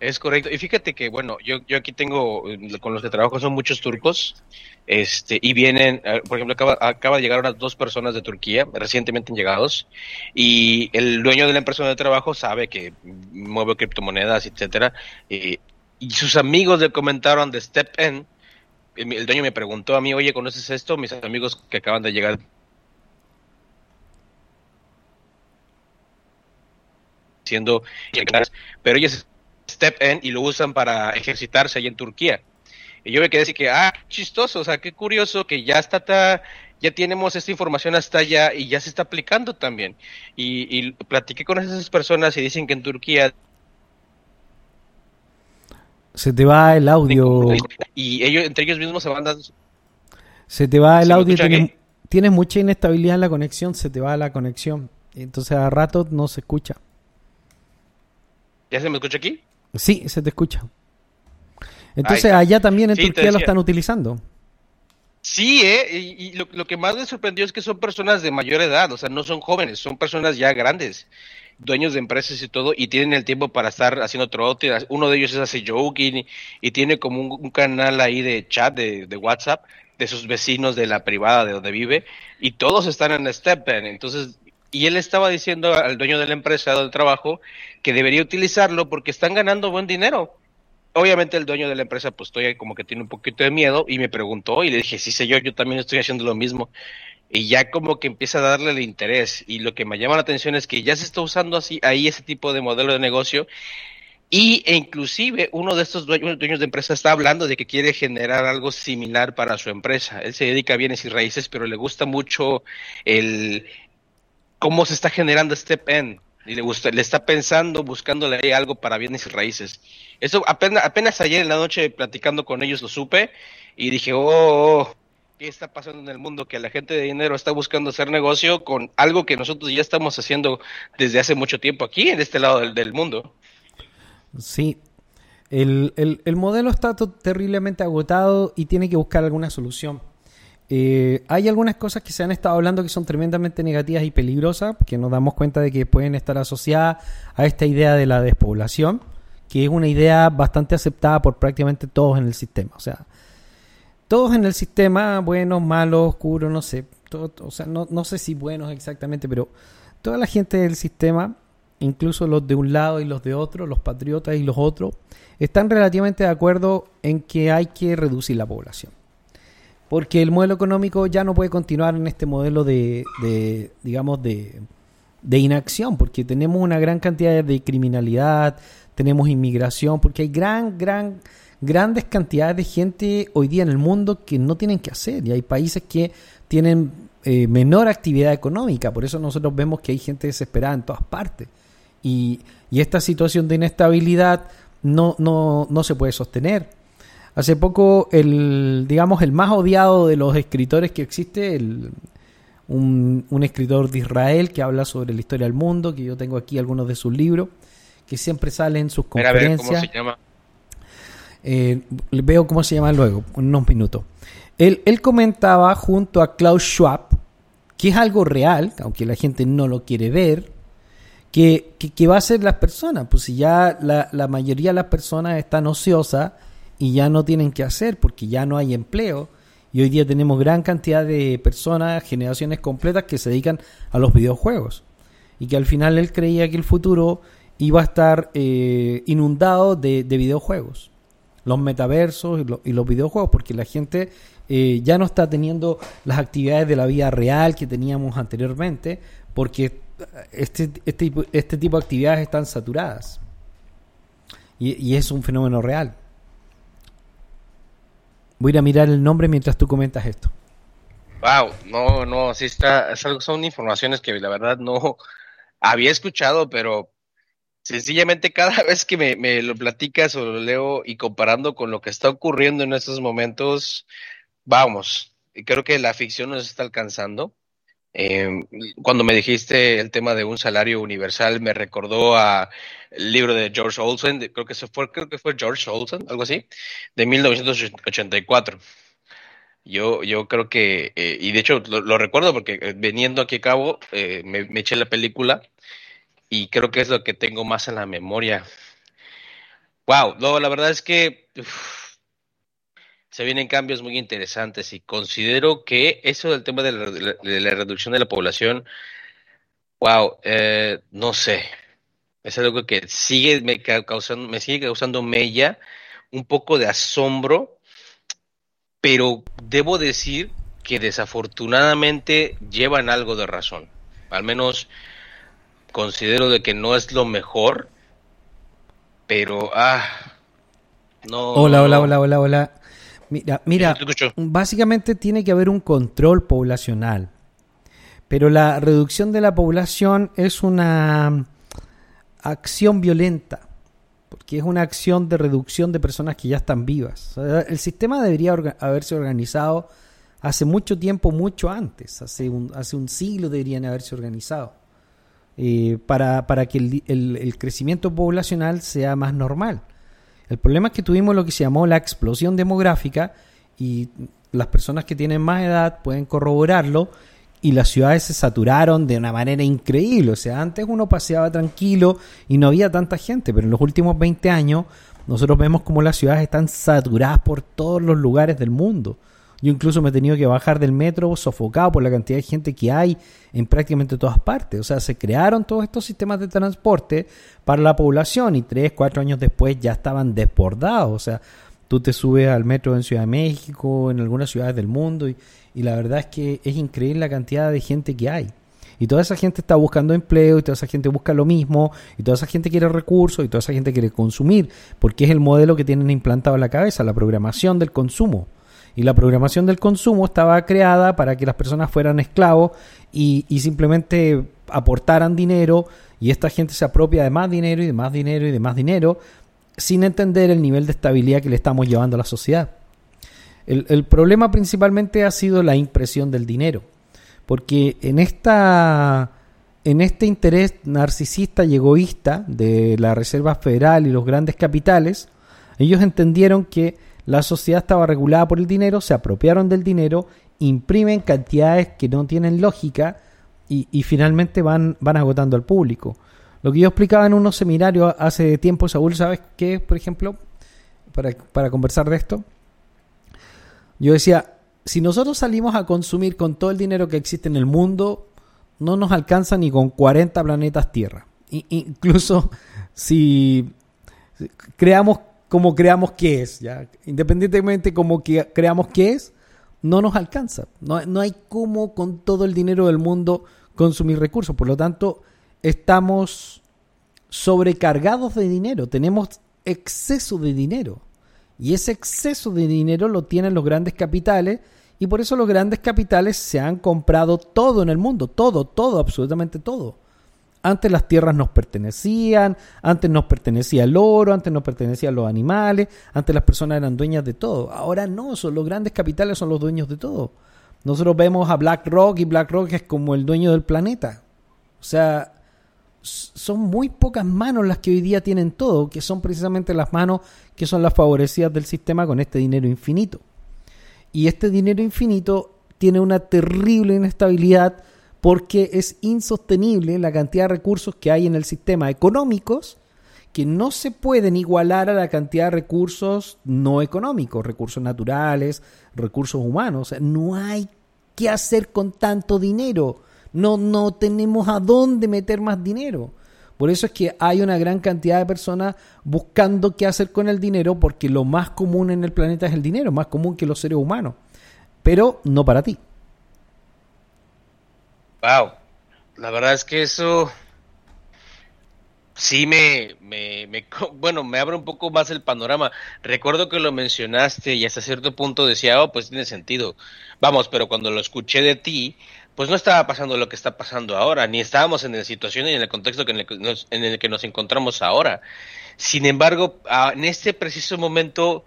Es correcto. Y fíjate que, bueno, yo, yo aquí tengo, eh, con los que trabajo son muchos turcos, este, y vienen, eh, por ejemplo, acaba, acaba de llegar unas dos personas de Turquía, recientemente llegados, y el dueño de la empresa de trabajo sabe que mueve criptomonedas, etcétera, y, sus amigos le comentaron de Step N, el dueño me preguntó a mí, oye, ¿conoces esto? Mis amigos que acaban de llegar siendo pero ellos step in y lo usan para ejercitarse ahí en Turquía. Y yo me quedé así que, ah, chistoso, o sea, qué curioso que ya está, ta- ya tenemos esta información hasta allá y ya se está aplicando también. Y, y platiqué con esas personas y dicen que en Turquía Se te va el audio. y ellos entre ellos mismos se van dando Se te va el ¿Se me audio. Tienes, tienes mucha inestabilidad en la conexión. Se te va la conexión. Entonces a rato no se escucha. ¿Ya se me escucha aquí? Sí, se te escucha. Entonces allá también en Sí, Turquía lo están utilizando. Sí, ¿eh? Y, y lo, lo que más me sorprendió es que son personas de mayor edad, o sea, no son jóvenes, son personas ya grandes, dueños de empresas y todo, y tienen el tiempo para estar haciendo trote. Uno de ellos es hace joking y, y tiene como un, un canal ahí de chat de, de WhatsApp de sus vecinos de la privada de donde vive, y todos están en Steppen. Entonces, y él estaba diciendo al dueño de la empresa del trabajo que debería utilizarlo porque están ganando buen dinero obviamente el dueño de la empresa pues todavía como que tiene un poquito de miedo y me preguntó y le dije, sí señor, yo también estoy haciendo lo mismo. Y ya como que empieza a darle el interés y lo que me llama la atención es que ya se está usando así ahí ese tipo de modelo de negocio y e inclusive uno de estos dueños, dueños de empresa está hablando de que quiere generar algo similar para su empresa. Él se dedica a bienes y raíces, pero le gusta mucho el cómo se está generando Step N y le gusta, le está pensando, buscándole algo para bienes y raíces. Eso apenas, ayer en la noche platicando con ellos lo supe y dije, oh, oh, oh, ¿qué está pasando en el mundo? Que la gente de dinero está buscando hacer negocio con algo que nosotros ya estamos haciendo desde hace mucho tiempo aquí, en este lado del, mundo. Sí, el, el, el modelo está terriblemente agotado y tiene que buscar alguna solución. Eh, hay algunas cosas que se han estado hablando que son tremendamente negativas y peligrosas, que nos damos cuenta de que pueden estar asociadas a esta idea de la despoblación, que es una idea bastante aceptada por prácticamente todos en el sistema. O sea, todos en el sistema, buenos, malos, oscuros, no sé, o sea, no sé si buenos exactamente, pero toda la gente del sistema, incluso los de un lado y los de otro, los patriotas y los otros, están relativamente de acuerdo en que hay que reducir la población. Porque el modelo económico ya no puede continuar en este modelo de, de, digamos, de, de inacción, porque tenemos una gran cantidad de criminalidad, tenemos inmigración, porque hay gran, gran, grandes cantidades de gente hoy día en el mundo que no tienen que hacer, y hay países que tienen eh, menor actividad económica, por eso nosotros vemos que hay gente desesperada en todas partes. Y, y esta situación de inestabilidad no, no, no se puede sostener. Hace poco, el, digamos, el más odiado de los escritores que existe, el, un, un escritor de Israel que habla sobre la historia del mundo, que yo tengo aquí algunos de sus libros, que siempre sale en sus a ver cómo conferencias. se llama. Eh, veo cómo se llama luego, unos minutos. Él, él comentaba junto a Klaus Schwab, que es algo real, aunque la gente no lo quiere ver, que, que, que va a ser las personas. Pues si ya la, la mayoría de las personas están ociosas y ya no tienen que hacer porque ya no hay empleo. Y hoy día tenemos gran cantidad de personas, generaciones completas que se dedican a los videojuegos. Y que al final él creía que el futuro iba a estar eh, inundado de, de videojuegos los metaversos y, y los videojuegos, porque la gente eh, ya no está teniendo las actividades de la vida real que teníamos anteriormente, porque este, este, este tipo de actividades están saturadas. Y es un fenómeno real. Voy a ir a mirar el nombre mientras tú comentas esto. Wow, no, no, sí está, son informaciones que la verdad no había escuchado, pero sencillamente cada [laughs] vez que me, me lo platicas o lo leo y comparando con lo que está ocurriendo en estos momentos, vamos, creo que la ficción nos está alcanzando. Eh, cuando me dijiste el tema de un salario universal, me recordó a el libro de George Olsen, de- creo que se fue, creo que fue George Olsen, algo así, de 1984. Yo, yo creo que, eh, y de hecho lo, recuerdo porque eh, veniendo aquí a cabo, eh, me, eché la película y creo que es lo que tengo más en la memoria. Wow, no, la verdad es que se vienen cambios muy interesantes y considero que eso del tema de la, de reducción de la población, wow, eh, no sé, es algo que sigue me ca- causando, me sigue causando mella, un poco de asombro pero debo decir que desafortunadamente llevan algo de razón. Al menos considero de que no es lo mejor, pero ah no. Hola, hola, hola, hola, hola. Mira, mira, básicamente tiene que haber un control poblacional. Pero la reducción de la población es una acción violenta, porque es una acción de reducción de personas que ya están vivas. O sea, el sistema debería orga- haberse organizado hace mucho tiempo, mucho antes, hace un, hace un siglo deberían haberse organizado, eh, para, para que el, el- el crecimiento poblacional sea más normal. El problema es que tuvimos lo que se llamó la explosión demográfica y las personas que tienen más edad pueden corroborarlo y las ciudades se saturaron de una manera increíble. O sea, antes uno paseaba tranquilo y no había tanta gente, pero en los últimos 20 años nosotros vemos como las ciudades están saturadas por todos los lugares del mundo. Yo incluso me he tenido que bajar del metro sofocado por la cantidad de gente que hay en prácticamente todas partes. O sea, se crearon todos estos sistemas de transporte para la población y tres, cuatro años después ya estaban desbordados. O sea, tú te subes al metro en Ciudad de México, en algunas ciudades del mundo y, y la verdad es que es increíble la cantidad de gente que hay. Y toda esa gente está buscando empleo y toda esa gente busca lo mismo y toda esa gente quiere recursos y toda esa gente quiere consumir porque es el modelo que tienen implantado en la cabeza, la programación del consumo. Y la programación del consumo estaba creada para que las personas fueran esclavos y, y simplemente aportaran dinero y esta gente se apropia de más dinero y de más dinero y de más dinero sin entender el nivel de estabilidad que le estamos llevando a la sociedad. El, el problema principalmente ha sido la impresión del dinero, porque en esta en este interés narcisista y egoísta de la Reserva Federal y los grandes capitales, ellos entendieron que la sociedad estaba regulada por el dinero, se apropiaron del dinero, imprimen cantidades que no tienen lógica y, finalmente van, van agotando al público. Lo que yo explicaba en unos seminarios hace tiempo, Saúl, ¿sabes qué? Por ejemplo, para, para conversar de esto. Yo decía, si nosotros salimos a consumir con todo el dinero que existe en el mundo, no nos alcanza ni con 40 planetas Tierra. incluso si creamos como creamos que es, ¿ya? independientemente como que creamos que es, no nos alcanza. No, no hay cómo con todo el dinero del mundo consumir recursos. Por lo tanto, estamos sobrecargados de dinero, tenemos exceso de dinero. Y ese exceso de dinero lo tienen los grandes capitales y por eso los grandes capitales se han comprado todo en el mundo, todo, todo, absolutamente todo. Antes las tierras nos pertenecían, antes nos pertenecía el oro, antes nos pertenecían los animales, antes las personas eran dueñas de todo. Ahora no, son los grandes capitales son los dueños de todo. Nosotros vemos a BlackRock y BlackRock es como el dueño del planeta. O sea, son muy pocas manos las que hoy día tienen todo, que son precisamente las manos que son las favorecidas del sistema con este dinero infinito. Y este dinero infinito tiene una terrible inestabilidad porque es insostenible la cantidad de recursos que hay en el sistema económicos que no se pueden igualar a la cantidad de recursos no económicos, recursos naturales, recursos humanos. no hay qué hacer con tanto dinero. No, no tenemos a dónde meter más dinero. Por eso es que hay una gran cantidad de personas buscando qué hacer con el dinero porque lo más común en el planeta es el dinero, más común que los seres humanos. Pero no para ti. Wow. La verdad es que eso sí me, me, me, [laughs] bueno, me abre un poco más el panorama. Recuerdo que lo mencionaste y hasta cierto punto decía, oh, pues tiene sentido. Vamos, pero cuando lo escuché de ti, pues no estaba pasando lo que está pasando ahora, ni estábamos en la situación y en el contexto en el que nos, en el que nos encontramos ahora. Sin embargo, en este preciso momento,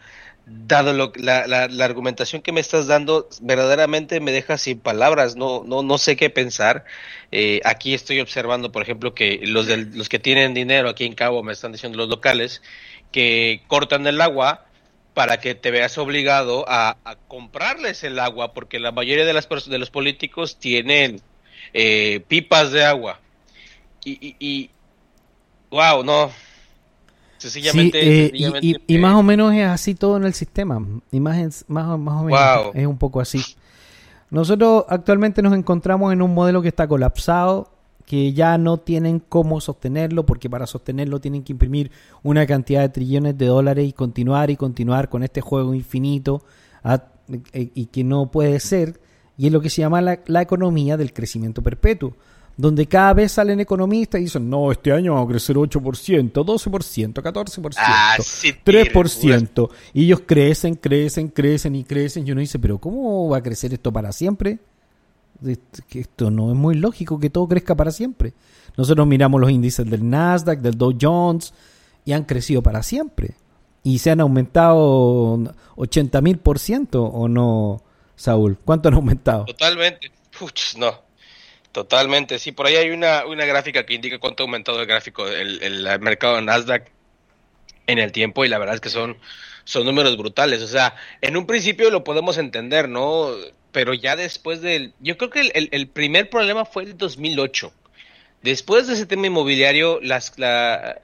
dado lo, la, la, argumentación que me estás dando, verdaderamente me deja sin palabras, no, no, no sé qué pensar. Eh, aquí estoy observando, por ejemplo, que los, los que tienen dinero aquí en Cabo, me están diciendo los locales, que cortan el agua para que te veas obligado a, comprarles el agua, porque la mayoría de, las, de los políticos tienen eh, pipas de agua. Y, wow, no. Sencillamente. y, más o menos es así todo en el sistema. Y más, más, o menos es un poco así. Nosotros actualmente nos encontramos en un modelo que está colapsado que ya no tienen cómo sostenerlo porque para sostenerlo tienen que imprimir una cantidad de trillones de dólares y continuar y continuar con este juego infinito eh, y que no puede ser y es lo que se llama la, la, economía del crecimiento perpetuo donde cada vez salen economistas y dicen, no, este año vamos a crecer 8%, 12%, 14%, ah, 3%. Y ellos crecen, crecen, crecen y crecen. Y uno dice, pero ¿cómo va a crecer esto para siempre? esto no es muy lógico que todo crezca para siempre. Nosotros miramos los índices del Nasdaq, del Dow Jones, y han crecido para siempre. Y se han aumentado 80 mil por ciento, ¿o no, Saúl? ¿Cuánto han aumentado? Totalmente. no. Totalmente. Sí, por ahí hay una, una gráfica que indica cuánto ha aumentado el gráfico, el, mercado de Nasdaq en el tiempo, y la verdad es que son, son números brutales. O sea, en un principio lo podemos entender, ¿no? pero ya después del... Yo creo que el, el, primer problema fue el 2008. Después de ese tema inmobiliario, las, la,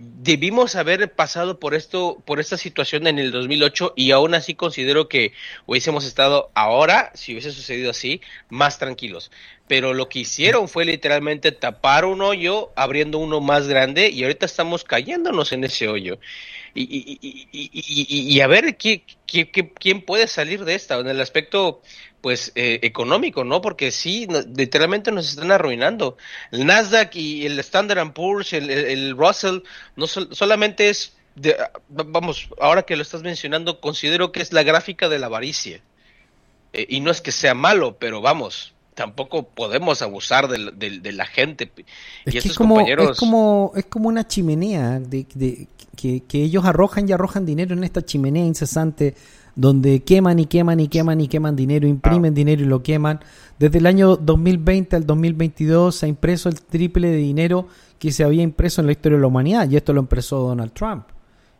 debimos haber pasado por esto, por esta situación en el 2008 y aún así considero que hubiésemos estado ahora, si hubiese sucedido así, más tranquilos. Pero lo que hicieron fue literalmente tapar un hoyo, abriendo uno más grande y ahorita estamos cayéndonos en ese hoyo. Y, y, y, y a ver ¿qué, qué, quién puede salir de esta en el aspecto pues eh, económico, ¿no? Porque sí, literalmente nos están arruinando. El Nasdaq y el Standard Poor's, el, el, Russell, no solamente es, de, vamos, ahora que lo estás mencionando, considero que es la gráfica de la avaricia. Eh, y no es que sea malo, pero vamos, tampoco podemos abusar de, de, la gente. Es y es como, es como es como una chimenea de, que, que, ellos arrojan y arrojan dinero en esta chimenea incesante donde queman y queman y queman y queman dinero, imprimen dinero y lo queman. Desde el año 2020 al 2022 se ha impreso el triple de dinero que se había impreso en la historia de la humanidad y esto lo empezó Donald Trump.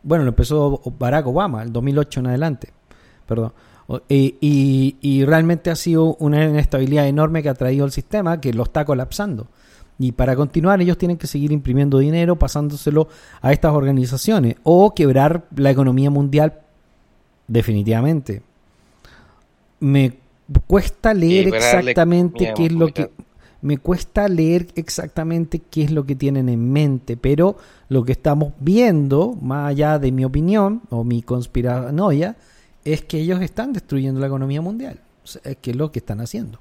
Bueno, lo empezó Barack Obama, el 2008 en adelante. Perdón. Y, y, realmente ha sido una inestabilidad enorme que ha traído el sistema que lo está colapsando. Y para continuar ellos tienen que seguir imprimiendo dinero, pasándoselo a estas organizaciones o quebrar la economía mundial definitivamente. Me cuesta leer exactamente qué es lo que me cuesta leer exactamente qué es lo que tienen en mente, pero lo que estamos viendo, más allá de mi opinión o mi conspiranoia, es que ellos están destruyendo la economía mundial. es que es lo que están haciendo.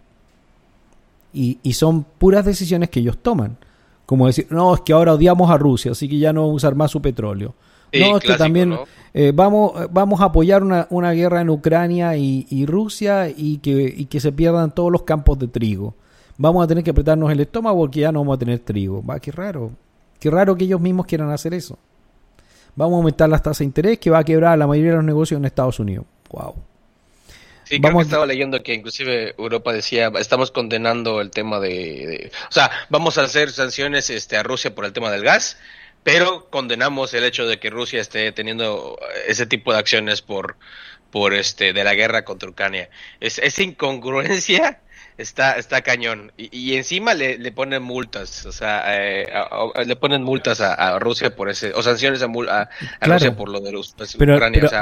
Y, y son puras decisiones que ellos toman. Como decir, no, es que ahora odiamos a Rusia, así que ya no vamos a usar más su petróleo no, es que también eh, vamos, vamos a apoyar una, una guerra en Ucrania y, Rusia y que, y que se pierdan todos los campos de trigo. Vamos a tener que apretarnos el estómago porque ya no vamos a tener trigo. Va, qué raro. Qué raro que ellos mismos quieran hacer eso. Vamos a aumentar las tasas de interés que va a quebrar la mayoría de los negocios en Estados Unidos. Wow. Sí, vamos estaba leyendo que inclusive Europa decía, estamos condenando el tema de, de, o sea, vamos a hacer sanciones este, a Rusia por el tema del gas, pero condenamos el hecho de que Rusia esté teniendo ese tipo de acciones por, por este, de la guerra contra Ucrania. Es, esa incongruencia está, está cañón. Y, encima le, le, ponen multas, o sea, eh, le ponen multas a, Rusia por ese, o sanciones a, a, Rusia por lo de los, pues, pero,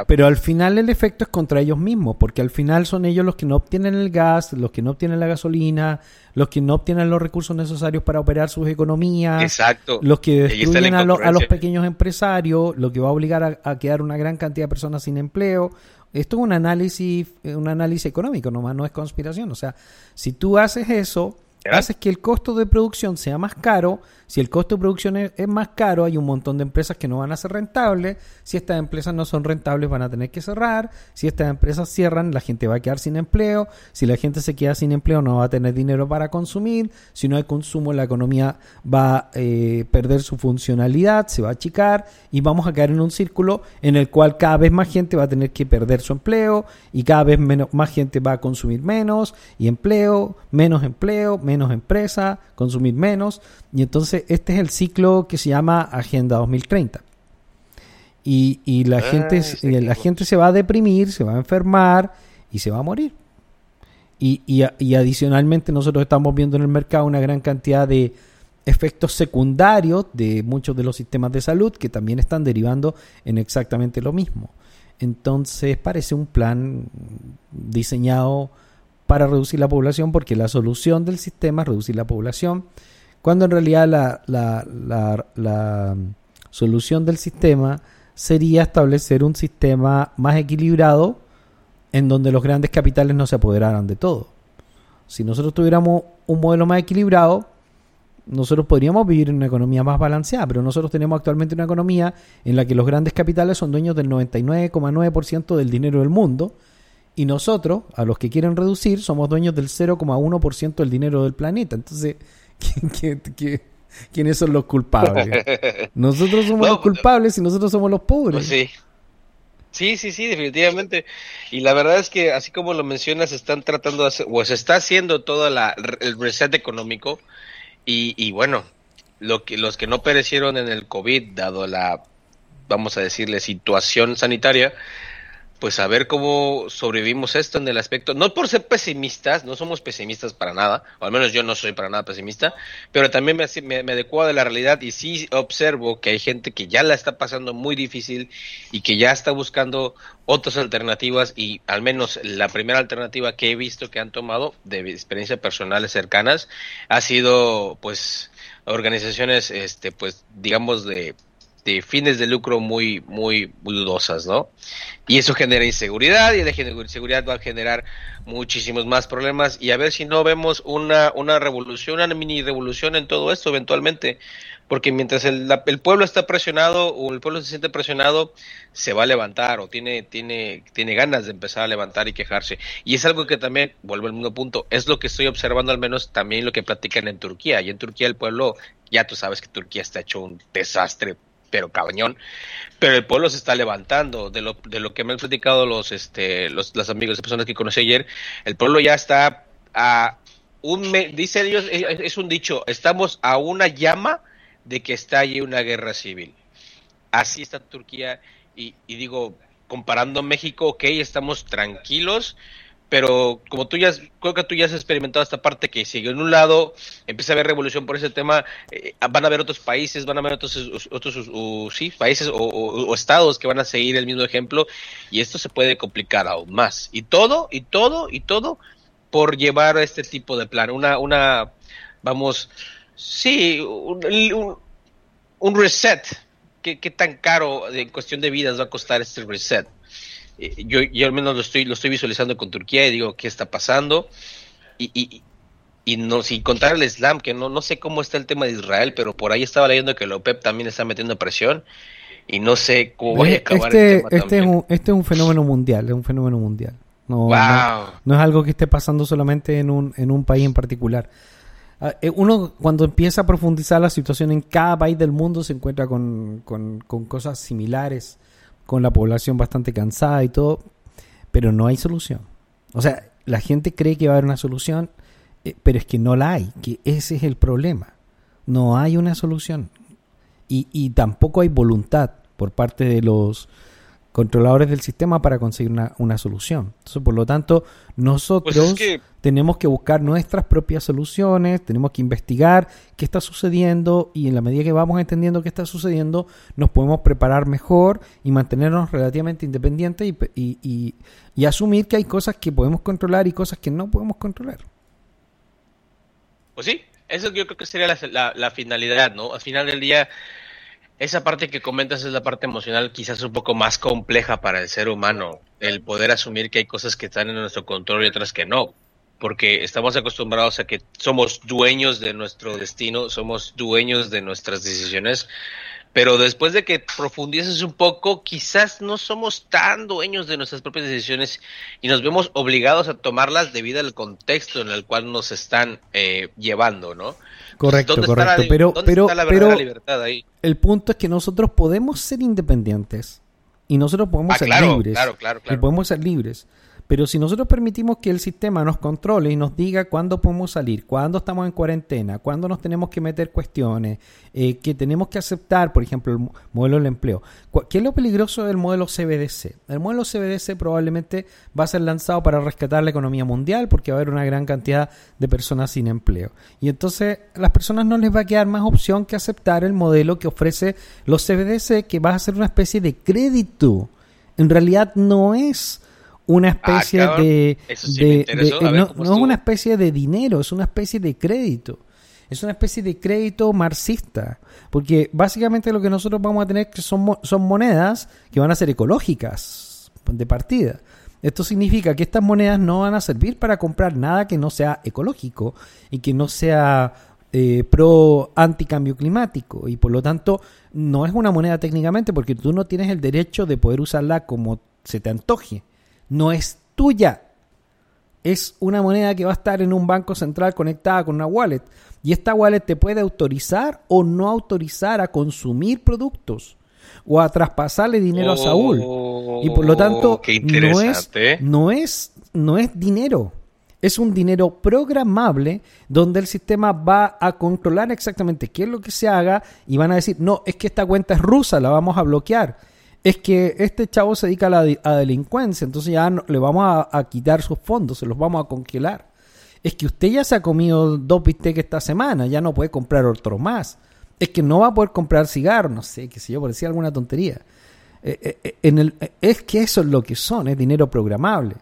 Pero, al final el efecto es contra ellos mismos, porque al final son ellos los que no obtienen el gas, los que no obtienen la gasolina, los que no obtienen los recursos necesarios para operar sus economías, Exacto. los que destruyen a, a, los pequeños empresarios, lo que va a obligar a, quedar una gran cantidad de personas sin empleo. Esto es un análisis, un análisis económico, nomás no es conspiración. O sea, si tú haces eso, haces que el costo de producción sea más caro, si el costo de producción es, más caro, hay un montón de empresas que no van a ser rentables. Si estas empresas no son rentables, van a tener que cerrar. Si estas empresas cierran, la gente va a quedar sin empleo. Si la gente se queda sin empleo, no va a tener dinero para consumir. Si no hay consumo, la economía va a eh, perder su funcionalidad, se va a achicar y vamos a caer en un círculo en el cual cada vez más gente va a tener que perder su empleo y cada vez menos, más gente va a consumir menos y empleo, menos empleo, menos empresa, consumir menos. Y entonces este es el ciclo que se llama Agenda 2030. Y, y la, ah, gente, la gente se va a deprimir, se va a enfermar y se va a morir. Y, y, adicionalmente nosotros estamos viendo en el mercado una gran cantidad de efectos secundarios de muchos de los sistemas de salud que también están derivando en exactamente lo mismo. Entonces parece un plan diseñado para reducir la población porque la solución del sistema es reducir la población cuando en realidad la, la, la, solución del sistema sería establecer un sistema más equilibrado en donde los grandes capitales no se apoderaran de todo. Si nosotros tuviéramos un modelo más equilibrado, nosotros podríamos vivir en una economía más balanceada, pero nosotros tenemos actualmente una economía en la que los grandes capitales son dueños del 99,9% del dinero del mundo y nosotros, a los que quieren reducir, somos dueños del 0,1% del dinero del planeta. Entonces, quiénes son los culpables? [laughs] Nosotros somos los culpables y nosotros somos los pobres. Pues sí. Sí, sí, sí, definitivamente. Y la verdad es que, así como lo mencionas, están tratando de hacer, o se está haciendo todo la, el reset económico. Y, y bueno, lo que, los que no perecieron en el COVID, dado la, vamos a decirle, situación sanitaria, pues a ver cómo sobrevivimos esto en el aspecto, no por ser pesimistas, no somos pesimistas para nada, o al menos yo no soy para nada pesimista, pero también me, me, adecuo a la realidad y sí observo que hay gente que ya la está pasando muy difícil y que ya está buscando otras alternativas y al menos la primera alternativa que he visto que han tomado de experiencias personales cercanas ha sido pues organizaciones este pues digamos de este, fines de lucro muy, muy, dudosas, ¿no? Y eso genera inseguridad y la inseguridad va a generar muchísimos más problemas y a ver si no vemos una, una revolución, una mini revolución en todo esto eventualmente, porque mientras el, el, pueblo está presionado o el pueblo se siente presionado, se va a levantar o tiene, tiene, tiene ganas de empezar a levantar y quejarse. Y es algo que también, vuelvo al mismo punto, es lo que estoy observando al menos también lo que platican en Turquía. Y en Turquía el pueblo, ya tú sabes que Turquía está hecho un desastre pero cabañón, pero el pueblo se está levantando, de lo, de lo que me han platicado los, este, los, amigos, las personas que conocí ayer, el pueblo ya está a un, dice ellos, es un dicho, estamos a una llama de que estalle una guerra civil. Así está Turquía y, digo, comparando México, ok, estamos tranquilos, pero como tú ya, creo que tú ya has experimentado esta parte que si en un lado empieza a haber revolución por ese tema, eh, van a haber otros países, van a haber otros, otros sí, países o, estados que van a seguir el mismo ejemplo y esto se puede complicar aún más. Y todo, y todo, y todo por llevar este tipo de plan, una, una, vamos, Sí, un, un, reset. ¿Qué, tan caro en cuestión de vidas va a costar este reset? Eh, yo, yo al menos lo estoy, lo estoy visualizando con Turquía y digo, ¿qué está pasando? Y, y, y no, sin contar el Islam, que no, no sé cómo está el tema de Israel, pero por ahí estaba leyendo que la OPEP también está metiendo presión y no sé cómo va a acabar este, el tema este es, un, este es un fenómeno mundial, es un fenómeno mundial. No, no, no, es algo que esté pasando solamente en un, en un país en particular. Ah, eh, uno cuando empieza a profundizar la situación en cada país del mundo se encuentra con, con, cosas similares, con la población bastante cansada y todo, pero no hay solución. O sea, la gente cree que va a haber una solución, eh, pero es que no la hay, que ese es el problema. No hay una solución. Y, y tampoco hay voluntad por parte de los controladores del sistema para conseguir una, solución. Entonces, por lo tanto, nosotros pues tenemos que buscar nuestras propias soluciones, tenemos que investigar qué está sucediendo y en la medida que vamos entendiendo qué está sucediendo, nos podemos preparar mejor y mantenernos relativamente independientes y, y, asumir que hay cosas que podemos controlar y cosas que no podemos controlar. Pues sí, eso yo creo que sería la, la finalidad, ¿no? Al final del día esa parte que comentas es la parte emocional quizás un poco más compleja para el ser humano, el poder asumir que hay cosas que están en nuestro control y otras que no, porque estamos acostumbrados a que somos dueños de nuestro destino, somos dueños de nuestras decisiones, pero después de que profundices un poco, quizás no somos tan dueños de nuestras propias decisiones y nos vemos obligados a tomarlas debido al contexto en el cual nos están eh, llevando, ¿no? Correcto, correcto. pero, pero, pero el punto es que nosotros podemos ser independientes y nosotros podemos ah, ser libres. Claro, claro, claro. Y podemos ser libres. Pero si nosotros permitimos que el sistema nos controle y nos diga cuándo podemos salir, cuándo estamos en cuarentena, cuándo nos tenemos que meter cuestiones, eh, que tenemos que aceptar, por ejemplo, el modelo del empleo. ¿Qué es lo peligroso del modelo CBDC? El modelo CBDC probablemente va a ser lanzado para rescatar la economía mundial porque va a haber una gran cantidad de personas sin empleo. Y entonces a las personas no les va a quedar más opción que aceptar el modelo que ofrece los CBDC, que va a ser una especie de crédito. En realidad no es una ah, especie de, no, es una especie de dinero, es una especie de crédito. Es una especie de crédito marxista, porque básicamente lo que nosotros vamos a tener que son, son monedas que van a ser ecológicas de partida. Esto significa que estas monedas no van a servir para comprar nada que no sea ecológico y que no sea eh, pro anticambio climático y por lo tanto no es una moneda técnicamente porque tú no tienes el derecho de poder usarla como se te antoje no es tuya. Es una moneda que va a estar en un banco central conectada con una wallet. Y esta wallet te puede autorizar o no autorizar a consumir productos o a traspasarle dinero a Saúl. Y por lo tanto, oh, no es, no, es, no es dinero. Es un dinero programable donde el sistema va a controlar exactamente qué es lo que se haga y van a decir, no, es que esta cuenta es rusa, la vamos a bloquear es que este chavo se dedica a la delincuencia, entonces ya le vamos a, quitar sus fondos, se los vamos a congelar. Es que usted ya se ha comido dos bistecs esta semana, ya no puede comprar otro más. Es que no va a poder comprar cigarros, no sé, qué sé yo, por decir alguna tontería. Eh, eh, eh, en el, es que eso es lo que son, es dinero programable.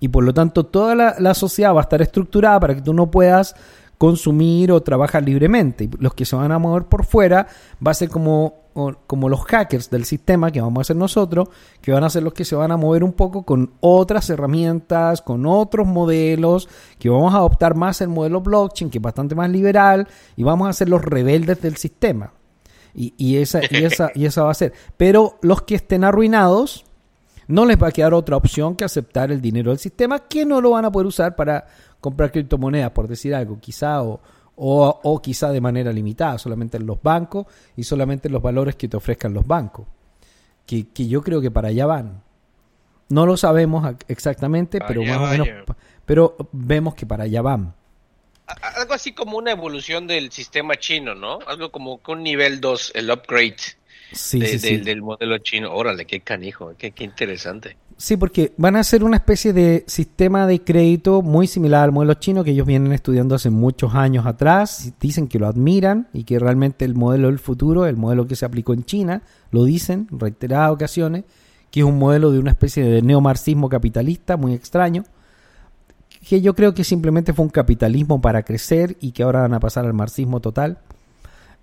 Y por lo tanto toda la, la sociedad va a estar estructurada para que tú no puedas consumir o trabajar libremente. Los que se van a mover por fuera va a ser como, como los hackers del sistema que vamos a hacer nosotros, que van a ser los que se van a mover un poco con otras herramientas, con otros modelos, que vamos a adoptar más el modelo blockchain, que es bastante más liberal, y vamos a ser los rebeldes del sistema. Y, y esa, y, esa, y esa va a ser. Pero los que estén arruinados, no les va a quedar otra opción que aceptar el dinero del sistema, que no lo van a poder usar para comprar criptomonedas, por decir algo, quizá, o, o, o quizá de manera limitada, solamente en los bancos y solamente en los valores que te ofrezcan los bancos. Que, que yo creo que para allá van. No lo sabemos ac- exactamente, pero más o menos, pero vemos que para allá van. Algo así como una evolución del sistema chino, ¿no? Algo como con nivel 2, el upgrade Sí, de- sí, de- sí. del modelo chino. Órale, qué canijo, qué, qué interesante. Sí, porque van a ser una especie de sistema de crédito muy similar al modelo chino que ellos vienen estudiando hace muchos años atrás. Dicen que lo admiran y que realmente el modelo del futuro, el modelo que se aplicó en China, lo dicen en reiteradas ocasiones, que es un modelo de una especie de neomarxismo capitalista muy extraño, que yo creo que simplemente fue un capitalismo para crecer y que ahora van a pasar al marxismo total.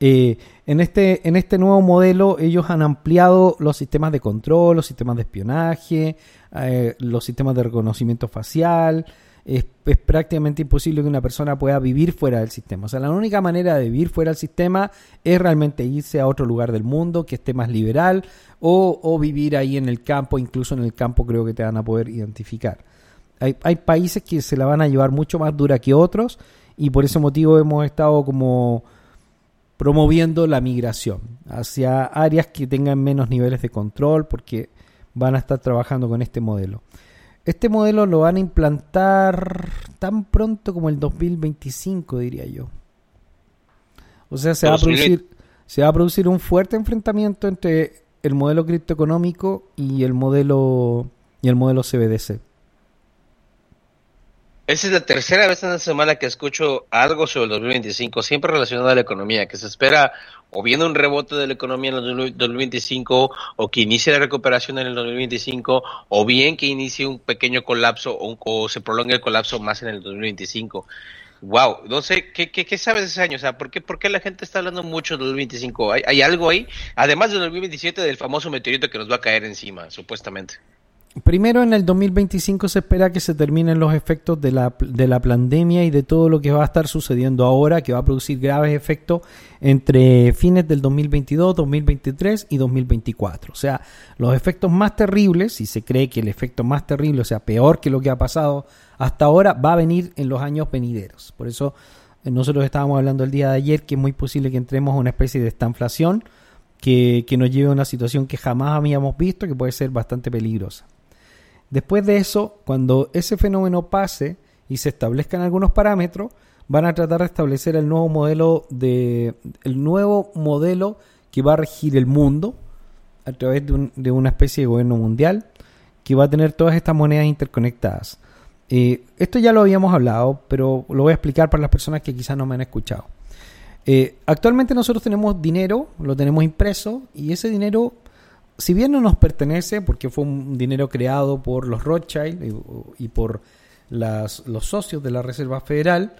Eh, en, este, en este nuevo modelo ellos han ampliado los sistemas de control, los sistemas de espionaje, eh, los sistemas de reconocimiento facial. Es, es prácticamente imposible que una persona pueda vivir fuera del sistema. O sea, la única manera de vivir fuera del sistema es realmente irse a otro lugar del mundo que esté más liberal o, o vivir ahí en el campo, incluso en el campo creo que te van a poder identificar. Hay, hay países que se la van a llevar mucho más dura que otros y por ese motivo hemos estado como promoviendo la migración hacia áreas que tengan menos niveles de control porque van a estar trabajando con este modelo. Este modelo lo van a implantar tan pronto como el 2025, diría yo. O sea, se va a 2020. producir, se va a producir un fuerte enfrentamiento entre el modelo criptoeconómico y el modelo y el modelo CBDC. Esa es la tercera vez en la semana que escucho algo sobre el 2025, siempre relacionado a la economía, que se espera o bien un rebote de la economía en el 2025, o que inicie la recuperación en el 2025, o bien que inicie un pequeño colapso o, se prolongue el colapso más en el 2025. Wow, no sé, ¿qué, qué, qué sabes de ese año? O sea, ¿por qué, ¿por qué la gente está hablando mucho del 2025? ¿Hay, ¿Hay algo ahí? Además del 2027, del famoso meteorito que nos va a caer encima, supuestamente. Primero, en el 2025 se espera que se terminen los efectos de la, de la pandemia y de todo lo que va a estar sucediendo ahora, que va a producir graves efectos entre fines del 2022, 2023 y 2024. O sea, los efectos más terribles, si se cree que el efecto más terrible, o sea, peor que lo que ha pasado hasta ahora, va a venir en los años venideros. Por eso eh, nosotros estábamos hablando el día de ayer que es muy posible que entremos a una especie de estanflación que, que nos lleve a una situación que jamás habíamos visto, que puede ser bastante peligrosa. Después de eso, cuando ese fenómeno pase y se establezcan algunos parámetros, van a tratar de establecer el nuevo modelo de el nuevo modelo que va a regir el mundo a través de, un- de una especie de gobierno mundial que va a tener todas estas monedas interconectadas. Esto ya lo habíamos hablado, pero lo voy a explicar para las personas que quizás no me han escuchado. Eh, actualmente nosotros tenemos dinero, lo tenemos impreso y ese dinero si bien no nos pertenece, porque fue un dinero creado por los Rothschild y, por los socios de la Reserva Federal,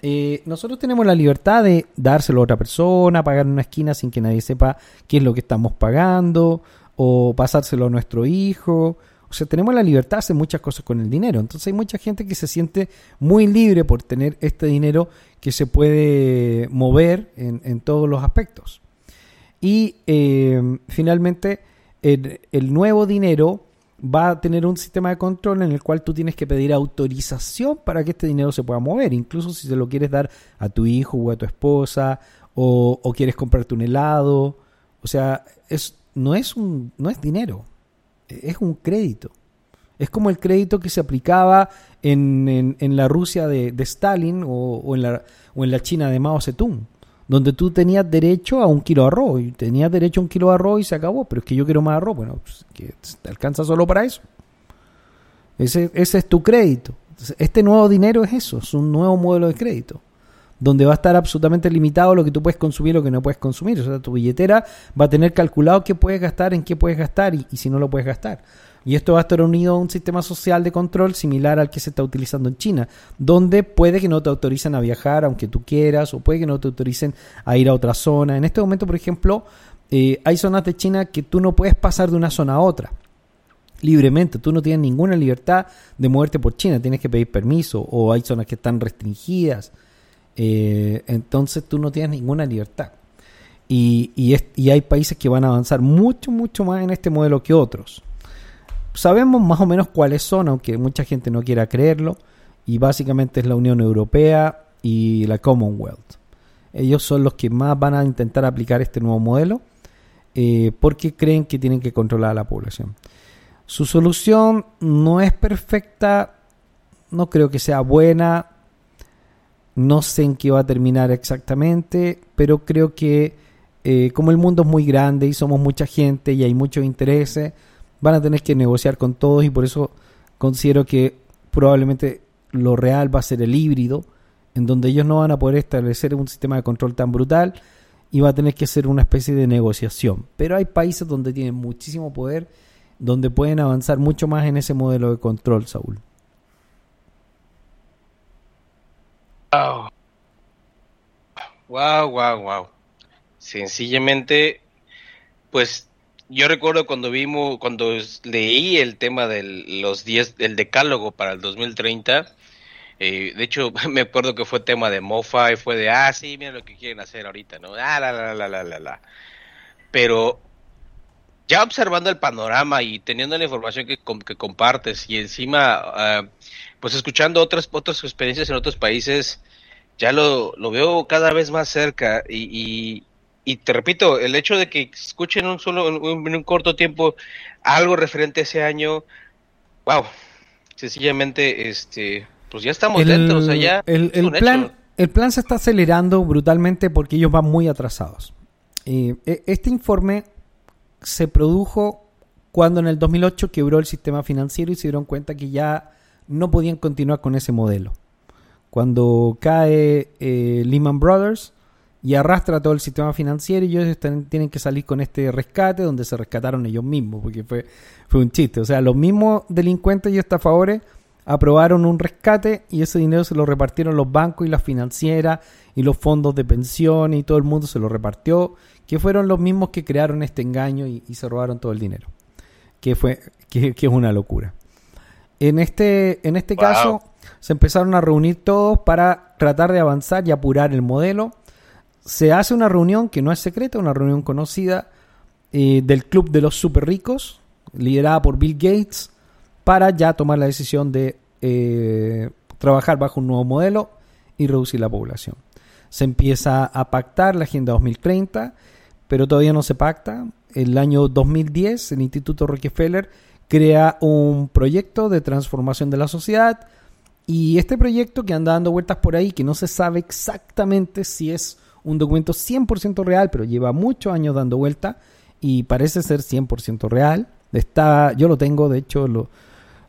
eh, nosotros tenemos la libertad de dárselo a otra persona, pagar en una esquina sin que nadie sepa qué es lo que estamos pagando, o pasárselo a nuestro hijo. O sea, tenemos la libertad de hacer muchas cosas con el dinero. Entonces hay mucha gente que se siente muy libre por tener este dinero que se puede mover en, en todos los aspectos. Y eh, finalmente, el, nuevo dinero va a tener un sistema de control en el cual tú tienes que pedir autorización para que este dinero se pueda mover, incluso si se lo quieres dar a tu hijo o a tu esposa, o, quieres comprarte un helado. O sea, es, no, es un, no es dinero, es un crédito. Es como el crédito que se aplicaba en, en- en la Rusia de, de Stalin o, o en la, o en la China de Mao Zedong, donde tú tenías derecho a un kilo de arroz y tenías derecho a un kilo de arroz y se acabó, pero es que yo quiero más arroz, bueno, pues, que te alcanza solo para eso. Ese, ese es tu crédito. Este nuevo dinero es eso, es un nuevo modelo de crédito, donde va a estar absolutamente limitado lo que tú puedes consumir y lo que no puedes consumir. O sea, tu billetera va a tener calculado qué puedes gastar, en qué puedes gastar y si no lo puedes gastar. Y esto va a estar unido a un sistema social de control similar al que se está utilizando en China, donde puede que no te autoricen a viajar aunque tú quieras, o puede que no te autoricen a ir a otra zona. En este momento, por ejemplo, eh, hay zonas de China que tú no puedes pasar de una zona a otra libremente. Tú no tienes ninguna libertad de moverte por China, tienes que pedir permiso o hay zonas que están restringidas. Eh, entonces tú no tienes ninguna libertad. Y, y, y, hay países que van a avanzar mucho, mucho más en este modelo que otros sabemos más o menos cuáles son, aunque mucha gente no quiera creerlo, y básicamente es la Unión Europea y la Commonwealth. Ellos son los que más van a intentar aplicar este nuevo modelo eh, porque creen que tienen que controlar a la población. Su solución no es perfecta, no creo que sea buena, no sé en qué va a terminar exactamente, pero creo que eh, como el mundo es muy grande y somos mucha gente y hay muchos intereses, van a tener que negociar con todos y por eso considero que probablemente lo real va a ser el híbrido, en donde ellos no van a poder establecer un sistema de control tan brutal y va a tener que ser una especie de negociación. Pero hay países donde tienen muchísimo poder, donde pueden avanzar mucho más en ese modelo de control, Saúl. Wow. Wow, wow, wow. Sencillamente, pues yo recuerdo cuando vimos, cuando leí el tema de los 10, el decálogo para el 2030, eh, de hecho [laughs] me acuerdo que fue tema de Mofa y fue de, ah, sí, mira lo que quieren hacer ahorita, ¿no? Ah, la, la, la, la, la, la. Pero ya observando el panorama y teniendo la información que, que compartes y encima, uh, pues escuchando otras, otras experiencias en otros países, ya lo, lo veo cada vez más cerca y, y te repito, el hecho de que escuchen un solo, en un, corto tiempo algo referente a ese año, wow, sencillamente, este, pues ya estamos dentro, o sea, ya el, el plan, el plan se está acelerando brutalmente porque ellos van muy atrasados. Eh, este informe se produjo cuando en el 2008 quebró el sistema financiero y se dieron cuenta que ya no podían continuar con ese modelo. Cuando cae eh, Lehman Brothers, y arrastra todo el sistema financiero y ellos tienen que salir con este rescate donde se rescataron ellos mismos, porque fue, fue un chiste. O sea, los mismos delincuentes y estafadores aprobaron un rescate y ese dinero se lo repartieron los bancos y las financieras y los fondos de pensión y todo el mundo se lo repartió, que fueron los mismos que crearon este engaño y, se robaron todo el dinero, que, fue, que, es una locura. En este, en este caso se empezaron a reunir todos para tratar de avanzar y apurar el modelo se hace una reunión que no es secreta, una reunión conocida eh, del Club de los Super Ricos, liderada por Bill Gates, para ya tomar la decisión de eh, trabajar bajo un nuevo modelo y reducir la población. Se empieza a pactar la Agenda 2030, pero todavía no se pacta. El año 2010, el Instituto Rockefeller crea un proyecto de transformación de la sociedad y este proyecto que anda dando vueltas por ahí, que no se sabe exactamente si es un documento 100% real, pero lleva muchos años dando vuelta y parece ser 100% real. Está, yo lo tengo, de hecho lo,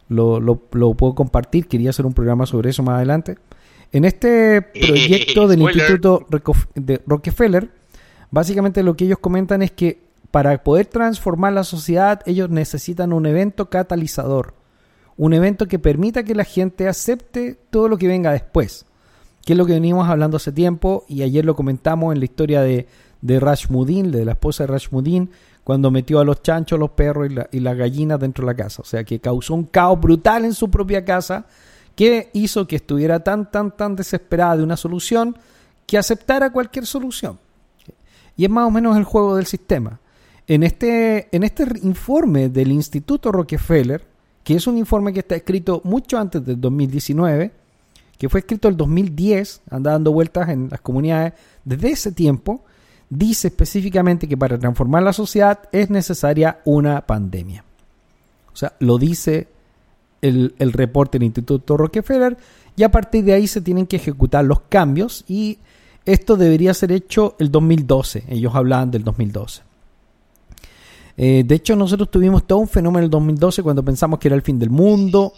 lo, lo, puedo compartir, quería hacer un programa sobre eso más adelante. En este [laughs] proyecto del Instituto de Rockefeller, básicamente lo que ellos comentan es que para poder transformar la sociedad, ellos necesitan un evento catalizador, un evento que permita que la gente acepte todo lo que venga después que es lo que venimos hablando hace tiempo y ayer lo comentamos en la historia de, de Rashmudin, de la esposa de Rashmudin, cuando metió a los chanchos, los perros y, la, y las gallinas dentro de la casa. O sea, que causó un caos brutal en su propia casa que hizo que estuviera tan, tan, tan desesperada de una solución que aceptara cualquier solución. Y es más o menos el juego del sistema. En este, en este informe del Instituto Rockefeller, que es un informe que está escrito mucho antes del 2019, que fue escrito el 2010, anda dando vueltas en las comunidades desde ese tiempo, dice específicamente que para transformar la sociedad es necesaria una pandemia. O sea, lo dice el, el reporte del Instituto Rockefeller y a partir de ahí se tienen que ejecutar los cambios y esto debería ser hecho el 2012. Ellos hablaban del 2012. Eh, de hecho, nosotros tuvimos todo un fenómeno en el 2012 cuando pensamos que era el fin del mundo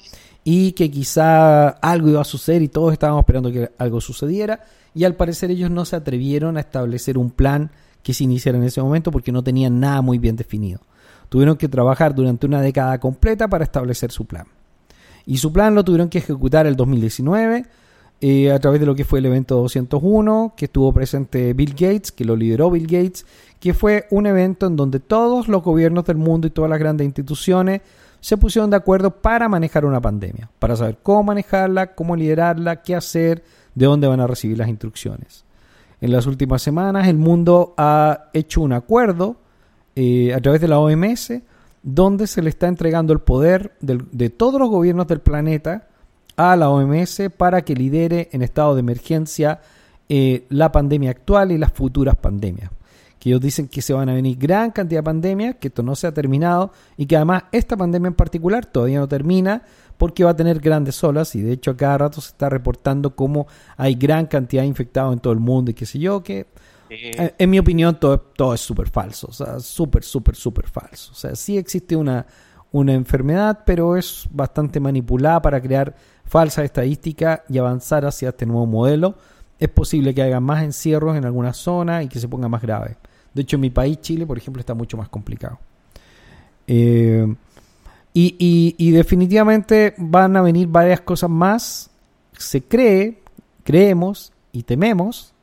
y que quizá algo iba a suceder y todos estábamos esperando que algo sucediera y al parecer ellos no se atrevieron a establecer un plan que se iniciara en ese momento porque no tenían nada muy bien definido. Tuvieron que trabajar durante una década completa para establecer su plan. Y su plan lo tuvieron que ejecutar el 2019 eh, a través de lo que fue el evento 201, que estuvo presente Bill Gates, que lo lideró Bill Gates, que fue un evento en donde todos los gobiernos del mundo y todas las grandes instituciones se pusieron de acuerdo para manejar una pandemia, para saber cómo manejarla, cómo liderarla, qué hacer, de dónde van a recibir las instrucciones. En las últimas semanas el mundo ha hecho un acuerdo eh, a través de la OMS donde se le está entregando el poder de todos los gobiernos del planeta a la OMS para que lidere en estado de emergencia eh, la pandemia actual y las futuras pandemias que ellos dicen que se van a venir gran cantidad de pandemias, que esto no se ha terminado y que además esta pandemia en particular todavía no termina porque va a tener grandes olas y de hecho a cada rato se está reportando cómo hay gran cantidad de infectados en todo el mundo y qué sé yo, que eh, en mi opinión todo, todo es súper falso, o sea, súper, súper, súper falso. O sea, sí existe una, una enfermedad, pero es bastante manipulada para crear falsas estadísticas y avanzar hacia este nuevo modelo. Es posible que haya más encierros en alguna zona y que se ponga más grave. De hecho, en mi país, Chile, por ejemplo, está mucho más complicado. Eh, y, definitivamente van a venir varias cosas más. Se cree, creemos y tememos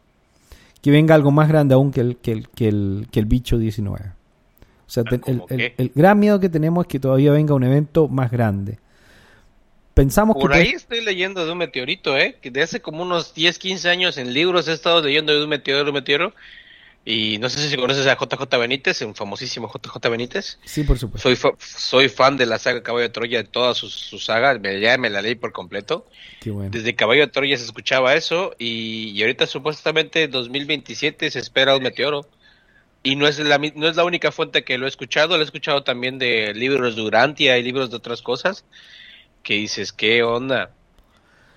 que venga algo más grande aún que el, que el, que el, que el bicho 19. O sea, el, gran miedo que tenemos es que todavía venga un evento más grande. Pensamos Por ahí estoy leyendo de un meteorito, ¿eh? Que de hace como unos 10, 15 años en libros he estado leyendo de un meteoro, de un meteoro, y no sé si conoces a JJ Benítez, un famosísimo JJ Benítez. Sí, por supuesto. Soy, soy fan de la saga Caballo de Troya, de todas sus, sagas, me, ya me la leí por completo. Qué bueno. Desde Caballo de Troya se escuchaba eso y, ahorita supuestamente en 2027 se espera un meteoro. Y no es, la, no es la única fuente que lo he escuchado, lo he escuchado también de libros de Urantia y libros de otras cosas, que dices, ¿qué onda?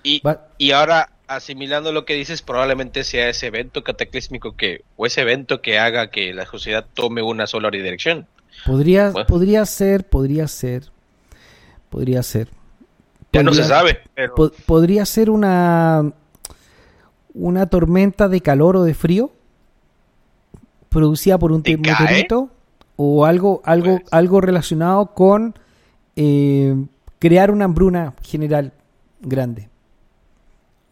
Y, y ahora asimilando lo que dices, probablemente sea ese evento cataclísmico que, o ese evento que haga que la sociedad tome una sola dirección. Podría, podría ser, podría ser, podría ser. ya no se sabe. podría ser una, una tormenta de calor o de frío producida por un meteorito o algo, algo, pues. algo relacionado con eh, crear una hambruna general grande.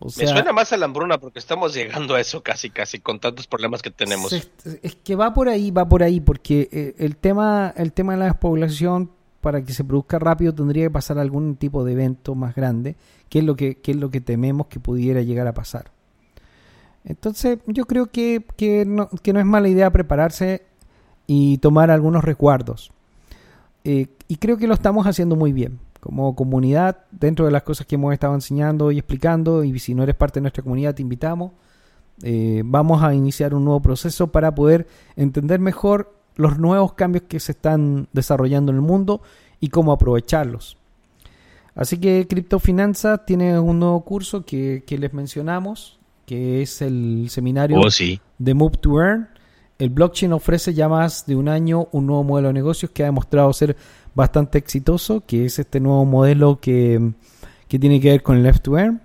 Me suena más a la hambruna porque estamos llegando a eso casi, casi, con tantos problemas que tenemos. Es, que va por ahí, va por ahí, porque eh, el, tema, el tema de la despoblación, para que se produzca rápido, tendría que pasar algún tipo de evento más grande, que es lo que, es lo que tememos que pudiera llegar a pasar. Entonces, yo creo que, que, no, que no es mala idea prepararse y tomar algunos recuerdos. Eh, y creo que lo estamos haciendo muy bien como comunidad, dentro de las cosas que hemos estado enseñando y explicando, y si no eres parte de nuestra comunidad, te invitamos. Eh, vamos a iniciar un nuevo proceso para poder entender mejor los nuevos cambios que se están desarrollando en el mundo y cómo aprovecharlos. Así que Criptofinanza tiene un nuevo curso que, les mencionamos, que es el seminario oh, de Move to Earn. El blockchain ofrece ya más de un año un nuevo modelo de negocios que ha demostrado ser bastante exitoso, que es este nuevo modelo que, tiene que ver con el left to earn.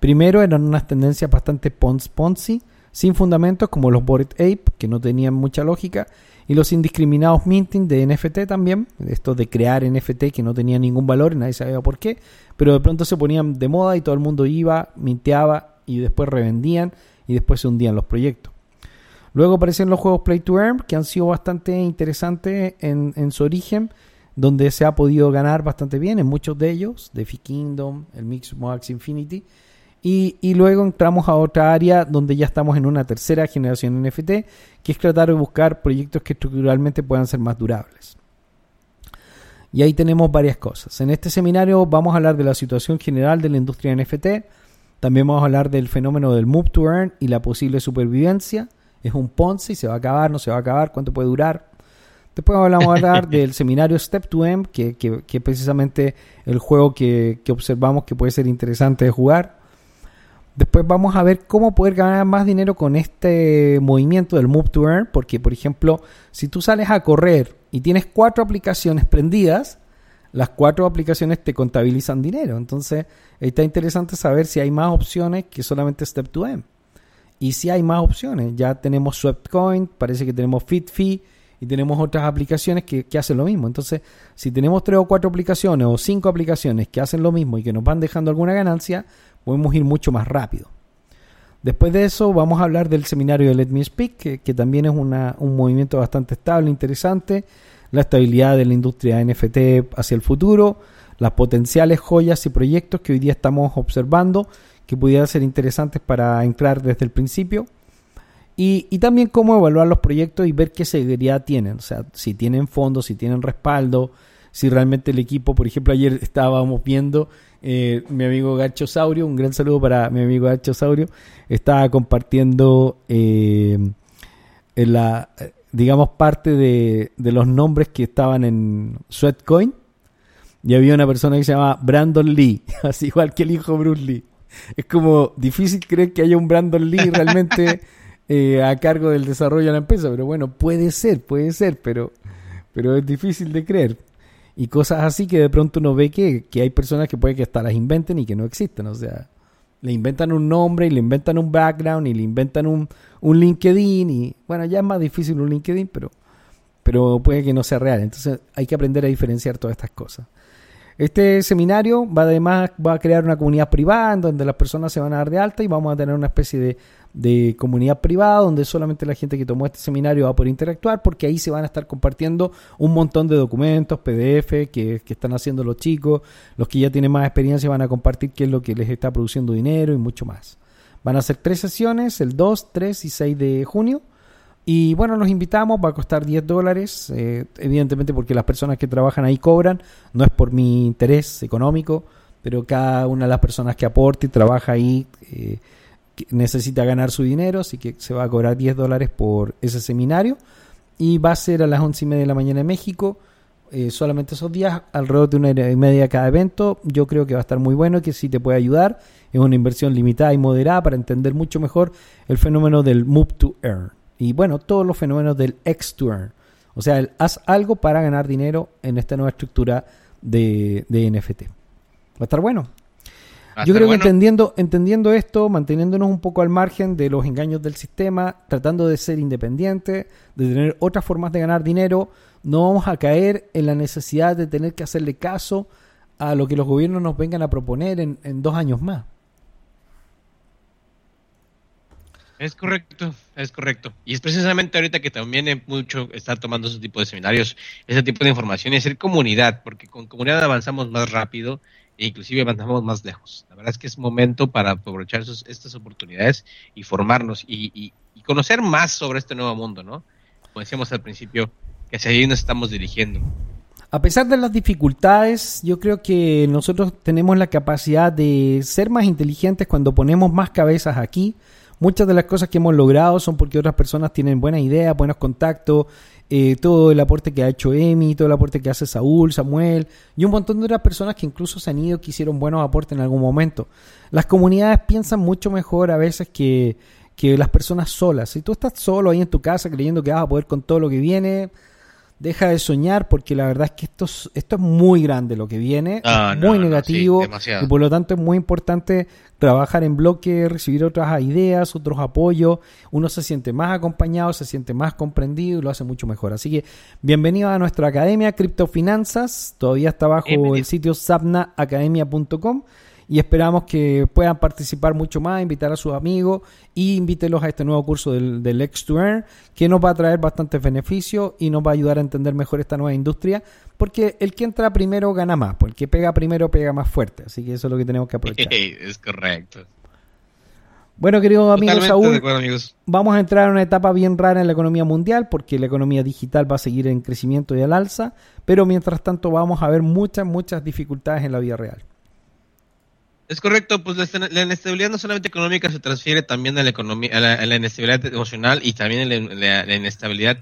Primero eran unas tendencias bastante ponzi, sin fundamentos como los Bored Ape, que no tenían mucha lógica, y los indiscriminados minting de NFT también, esto de crear NFT que no tenía ningún valor nadie sabía por qué, pero de pronto se ponían de moda y todo el mundo iba, minteaba y después revendían y después se hundían los proyectos. Luego aparecen los juegos Play to Earn, que han sido bastante interesantes en, en su origen donde se ha podido ganar bastante bien en muchos de ellos, DeFi Kingdom, el Mix Moax Infinity. Y, luego entramos a otra área donde ya estamos en una tercera generación NFT, que es tratar de buscar proyectos que estructuralmente puedan ser más durables. Y ahí tenemos varias cosas. En este seminario vamos a hablar de la situación general de la industria NFT. También vamos a hablar del fenómeno del move to earn y la posible supervivencia. Es un Ponzi, se va a acabar, no se va a acabar, cuánto puede durar. Después hablamos a hablar [laughs] del seminario Step to M, que, que, que, precisamente el juego que, que, observamos que puede ser interesante de jugar. Después vamos a ver cómo poder ganar más dinero con este movimiento del Move to Earn, porque por ejemplo, si tú sales a correr y tienes cuatro aplicaciones prendidas, las cuatro aplicaciones te contabilizan dinero. Entonces, está interesante saber si hay más opciones que solamente Step2M. Y si hay más opciones, ya tenemos Swepcoin, parece que tenemos FitFee y tenemos otras aplicaciones que, que, hacen lo mismo. Entonces, si tenemos tres o cuatro aplicaciones o cinco aplicaciones que hacen lo mismo y que nos van dejando alguna ganancia, podemos ir mucho más rápido. Después de eso vamos a hablar del seminario de Let Me Speak, que, que también es una, un movimiento bastante estable, interesante, la estabilidad de la industria NFT hacia el futuro, las potenciales joyas y proyectos que hoy día estamos observando que pudieran ser interesantes para entrar desde el principio. Y, y, también cómo evaluar los proyectos y ver qué seguridad tienen. O sea, si tienen fondos, si tienen respaldo, si realmente el equipo, por ejemplo, ayer estábamos viendo eh, mi amigo Garcho Saurio, un gran saludo para mi amigo Garcho Saurio, estaba compartiendo eh, en la, digamos, parte de, de los nombres que estaban en Sweatcoin. Y había una persona que se llama Brandon Lee, [laughs] así igual que el hijo Bruce Lee es como difícil creer que haya un Brandon Lee realmente [laughs] eh, a cargo del desarrollo de la empresa, pero bueno, puede ser, puede ser, pero, pero es difícil de creer. Y cosas así que de pronto uno ve que, que hay personas que puede que hasta las inventen y que no existen, o sea, le inventan un nombre y le inventan un background y le inventan un, un LinkedIn y bueno, ya es más difícil un LinkedIn, pero, pero puede que no sea real. Entonces hay que aprender a diferenciar todas estas cosas. Este seminario va además va a crear una comunidad privada donde las personas se van a dar de alta y vamos a tener una especie de, de, comunidad privada donde solamente la gente que tomó este seminario va a poder interactuar porque ahí se van a estar compartiendo un montón de documentos, PDF que, que están haciendo los chicos, los que ya tienen más experiencia van a compartir qué es lo que les está produciendo dinero y mucho más. Van a ser tres sesiones, el 2, 3 y 6 de junio y bueno, los invitamos, va a costar 10 dólares, eh, evidentemente porque las personas que trabajan ahí cobran, no es por mi interés económico, pero cada una de las personas que aporte y trabaja ahí eh, necesita ganar su dinero, así que se va a cobrar 10 dólares por ese seminario. Y va a ser a las 11 y media de la mañana en México, eh, solamente esos días, alrededor de una hora y media cada evento, yo creo que va a estar muy bueno y que sí te puede ayudar, es una inversión limitada y moderada para entender mucho mejor el fenómeno del move to earn y bueno, todos los fenómenos del x to O sea, el, haz algo para ganar dinero en esta nueva estructura de, de NFT. Va a estar bueno. Yo creo que entendiendo, entendiendo esto, manteniéndonos un poco al margen de los engaños del sistema, tratando de ser independientes, de tener otras formas de ganar dinero, no vamos a caer en la necesidad de tener que hacerle caso a lo que los gobiernos nos vengan a proponer en, en dos años más. Es correcto, es correcto. Y es precisamente ahorita que también mucho está tomando ese tipo de seminarios, ese tipo de información y hacer comunidad, porque con comunidad avanzamos más rápido e inclusive avanzamos más lejos. La verdad es que es momento para aprovechar estas oportunidades y formarnos y, conocer más sobre este nuevo mundo, ¿no? Como decíamos al principio, que hacia ahí nos estamos dirigiendo. A pesar de las dificultades, yo creo que nosotros tenemos la capacidad de ser más inteligentes cuando ponemos más cabezas aquí Muchas de las cosas que hemos logrado son porque otras personas tienen buenas ideas, buenos contactos, eh, todo el aporte que ha hecho Emi, todo el aporte que hace Saúl, Samuel y un montón de otras personas que incluso se han ido que hicieron buenos aportes en algún momento. Las comunidades piensan mucho mejor a veces que, que las personas solas. Si tú estás solo ahí en tu casa creyendo que vas a poder con todo lo que viene, deja de soñar porque la verdad es que esto es, esto es muy grande lo que viene, ah, muy negativo y por lo tanto es muy importante trabajar en bloque, recibir otras ideas, otros apoyos, uno se siente más acompañado, se siente más comprendido y lo hace mucho mejor. Así que bienvenido a nuestra academia Criptofinanzas, todavía está bajo el sitio sapnaacademia.com y esperamos que puedan participar mucho más, invitar a sus amigos y invítelos a este nuevo curso del, del X to Earn que nos va a traer bastantes beneficios y nos va a ayudar a entender mejor esta nueva industria porque el que entra primero gana más, porque el que pega primero pega más fuerte, así que eso es lo que tenemos que aprovechar. [laughs] es correcto. Bueno, queridos amigos, Saúl, vamos a entrar a una etapa bien rara en la economía mundial porque la economía digital va a seguir en crecimiento y al alza, pero mientras tanto vamos a ver muchas, muchas dificultades en la vida real. Es correcto, pues la, inestabilidad no solamente económica se transfiere también a la economía, a la, inestabilidad emocional y también la, la inestabilidad,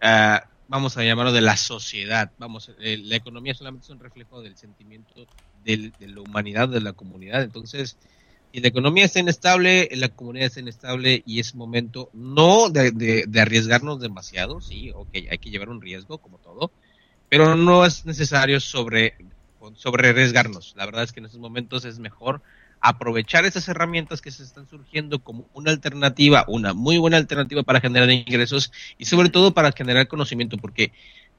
uh, vamos a llamarlo de la sociedad. Vamos, eh, la economía solamente es un reflejo del sentimiento de la humanidad, de la comunidad. Entonces, si la economía está inestable, la comunidad está inestable y es momento no de, de, de arriesgarnos demasiado, sí, ok, hay que llevar un riesgo como todo, pero no es necesario sobre, sobre arriesgarnos. La verdad es que en estos momentos es mejor aprovechar esas herramientas que se están surgiendo como una alternativa, una muy buena alternativa para generar ingresos y sobre todo para generar conocimiento, porque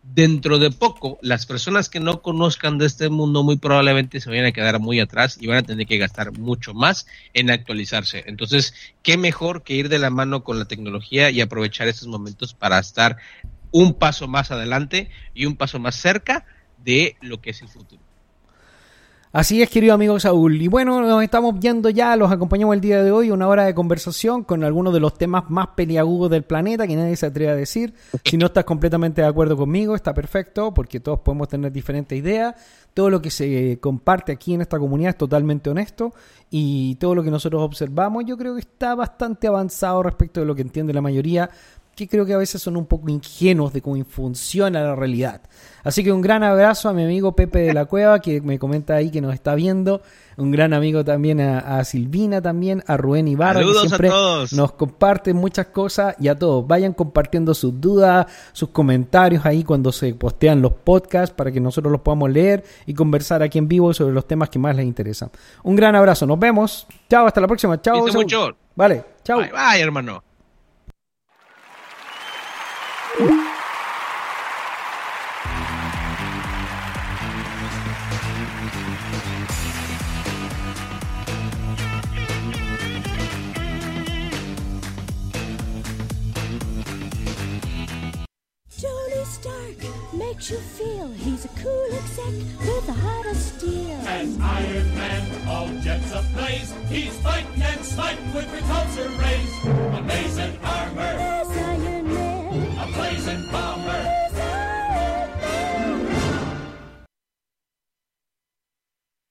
dentro de poco las personas que no conozcan de este mundo muy probablemente se vayan a quedar muy atrás y van a tener que gastar mucho más en actualizarse. Entonces, ¿qué mejor que ir de la mano con la tecnología y aprovechar estos momentos para estar un paso más adelante y un paso más cerca de lo que es el futuro? Así es, querido amigo Saúl. Y bueno, nos estamos viendo ya, los acompañamos el día de hoy, una hora de conversación con algunos de los temas más peliagudos del planeta que nadie se atreve a decir. Si no estás completamente de acuerdo conmigo, está perfecto, porque todos podemos tener diferentes ideas. Todo lo que se comparte aquí en esta comunidad es totalmente honesto y todo lo que nosotros observamos yo creo que está bastante avanzado respecto de lo que entiende la mayoría, que creo que a veces son un poco ingenuos de cómo funciona la realidad. Así que un gran abrazo a mi amigo Pepe de la Cueva, que me comenta ahí que nos está viendo. Un gran amigo también a, Silvina, también a Rubén Ibarra, que siempre nos comparten muchas cosas. Y a todos, vayan compartiendo sus dudas, sus comentarios ahí cuando se postean los podcasts para que nosotros los podamos leer y conversar aquí en vivo sobre los temas que más les interesan. Un gran abrazo, nos vemos. Chao, hasta la próxima. Chao. Vale, chao. Bye, bye, hermano. Makes you feel he's a cool exec with a heart of steel. As Iron Man, all jets ablaze, he's fight and smite with repulsor rays. Amazing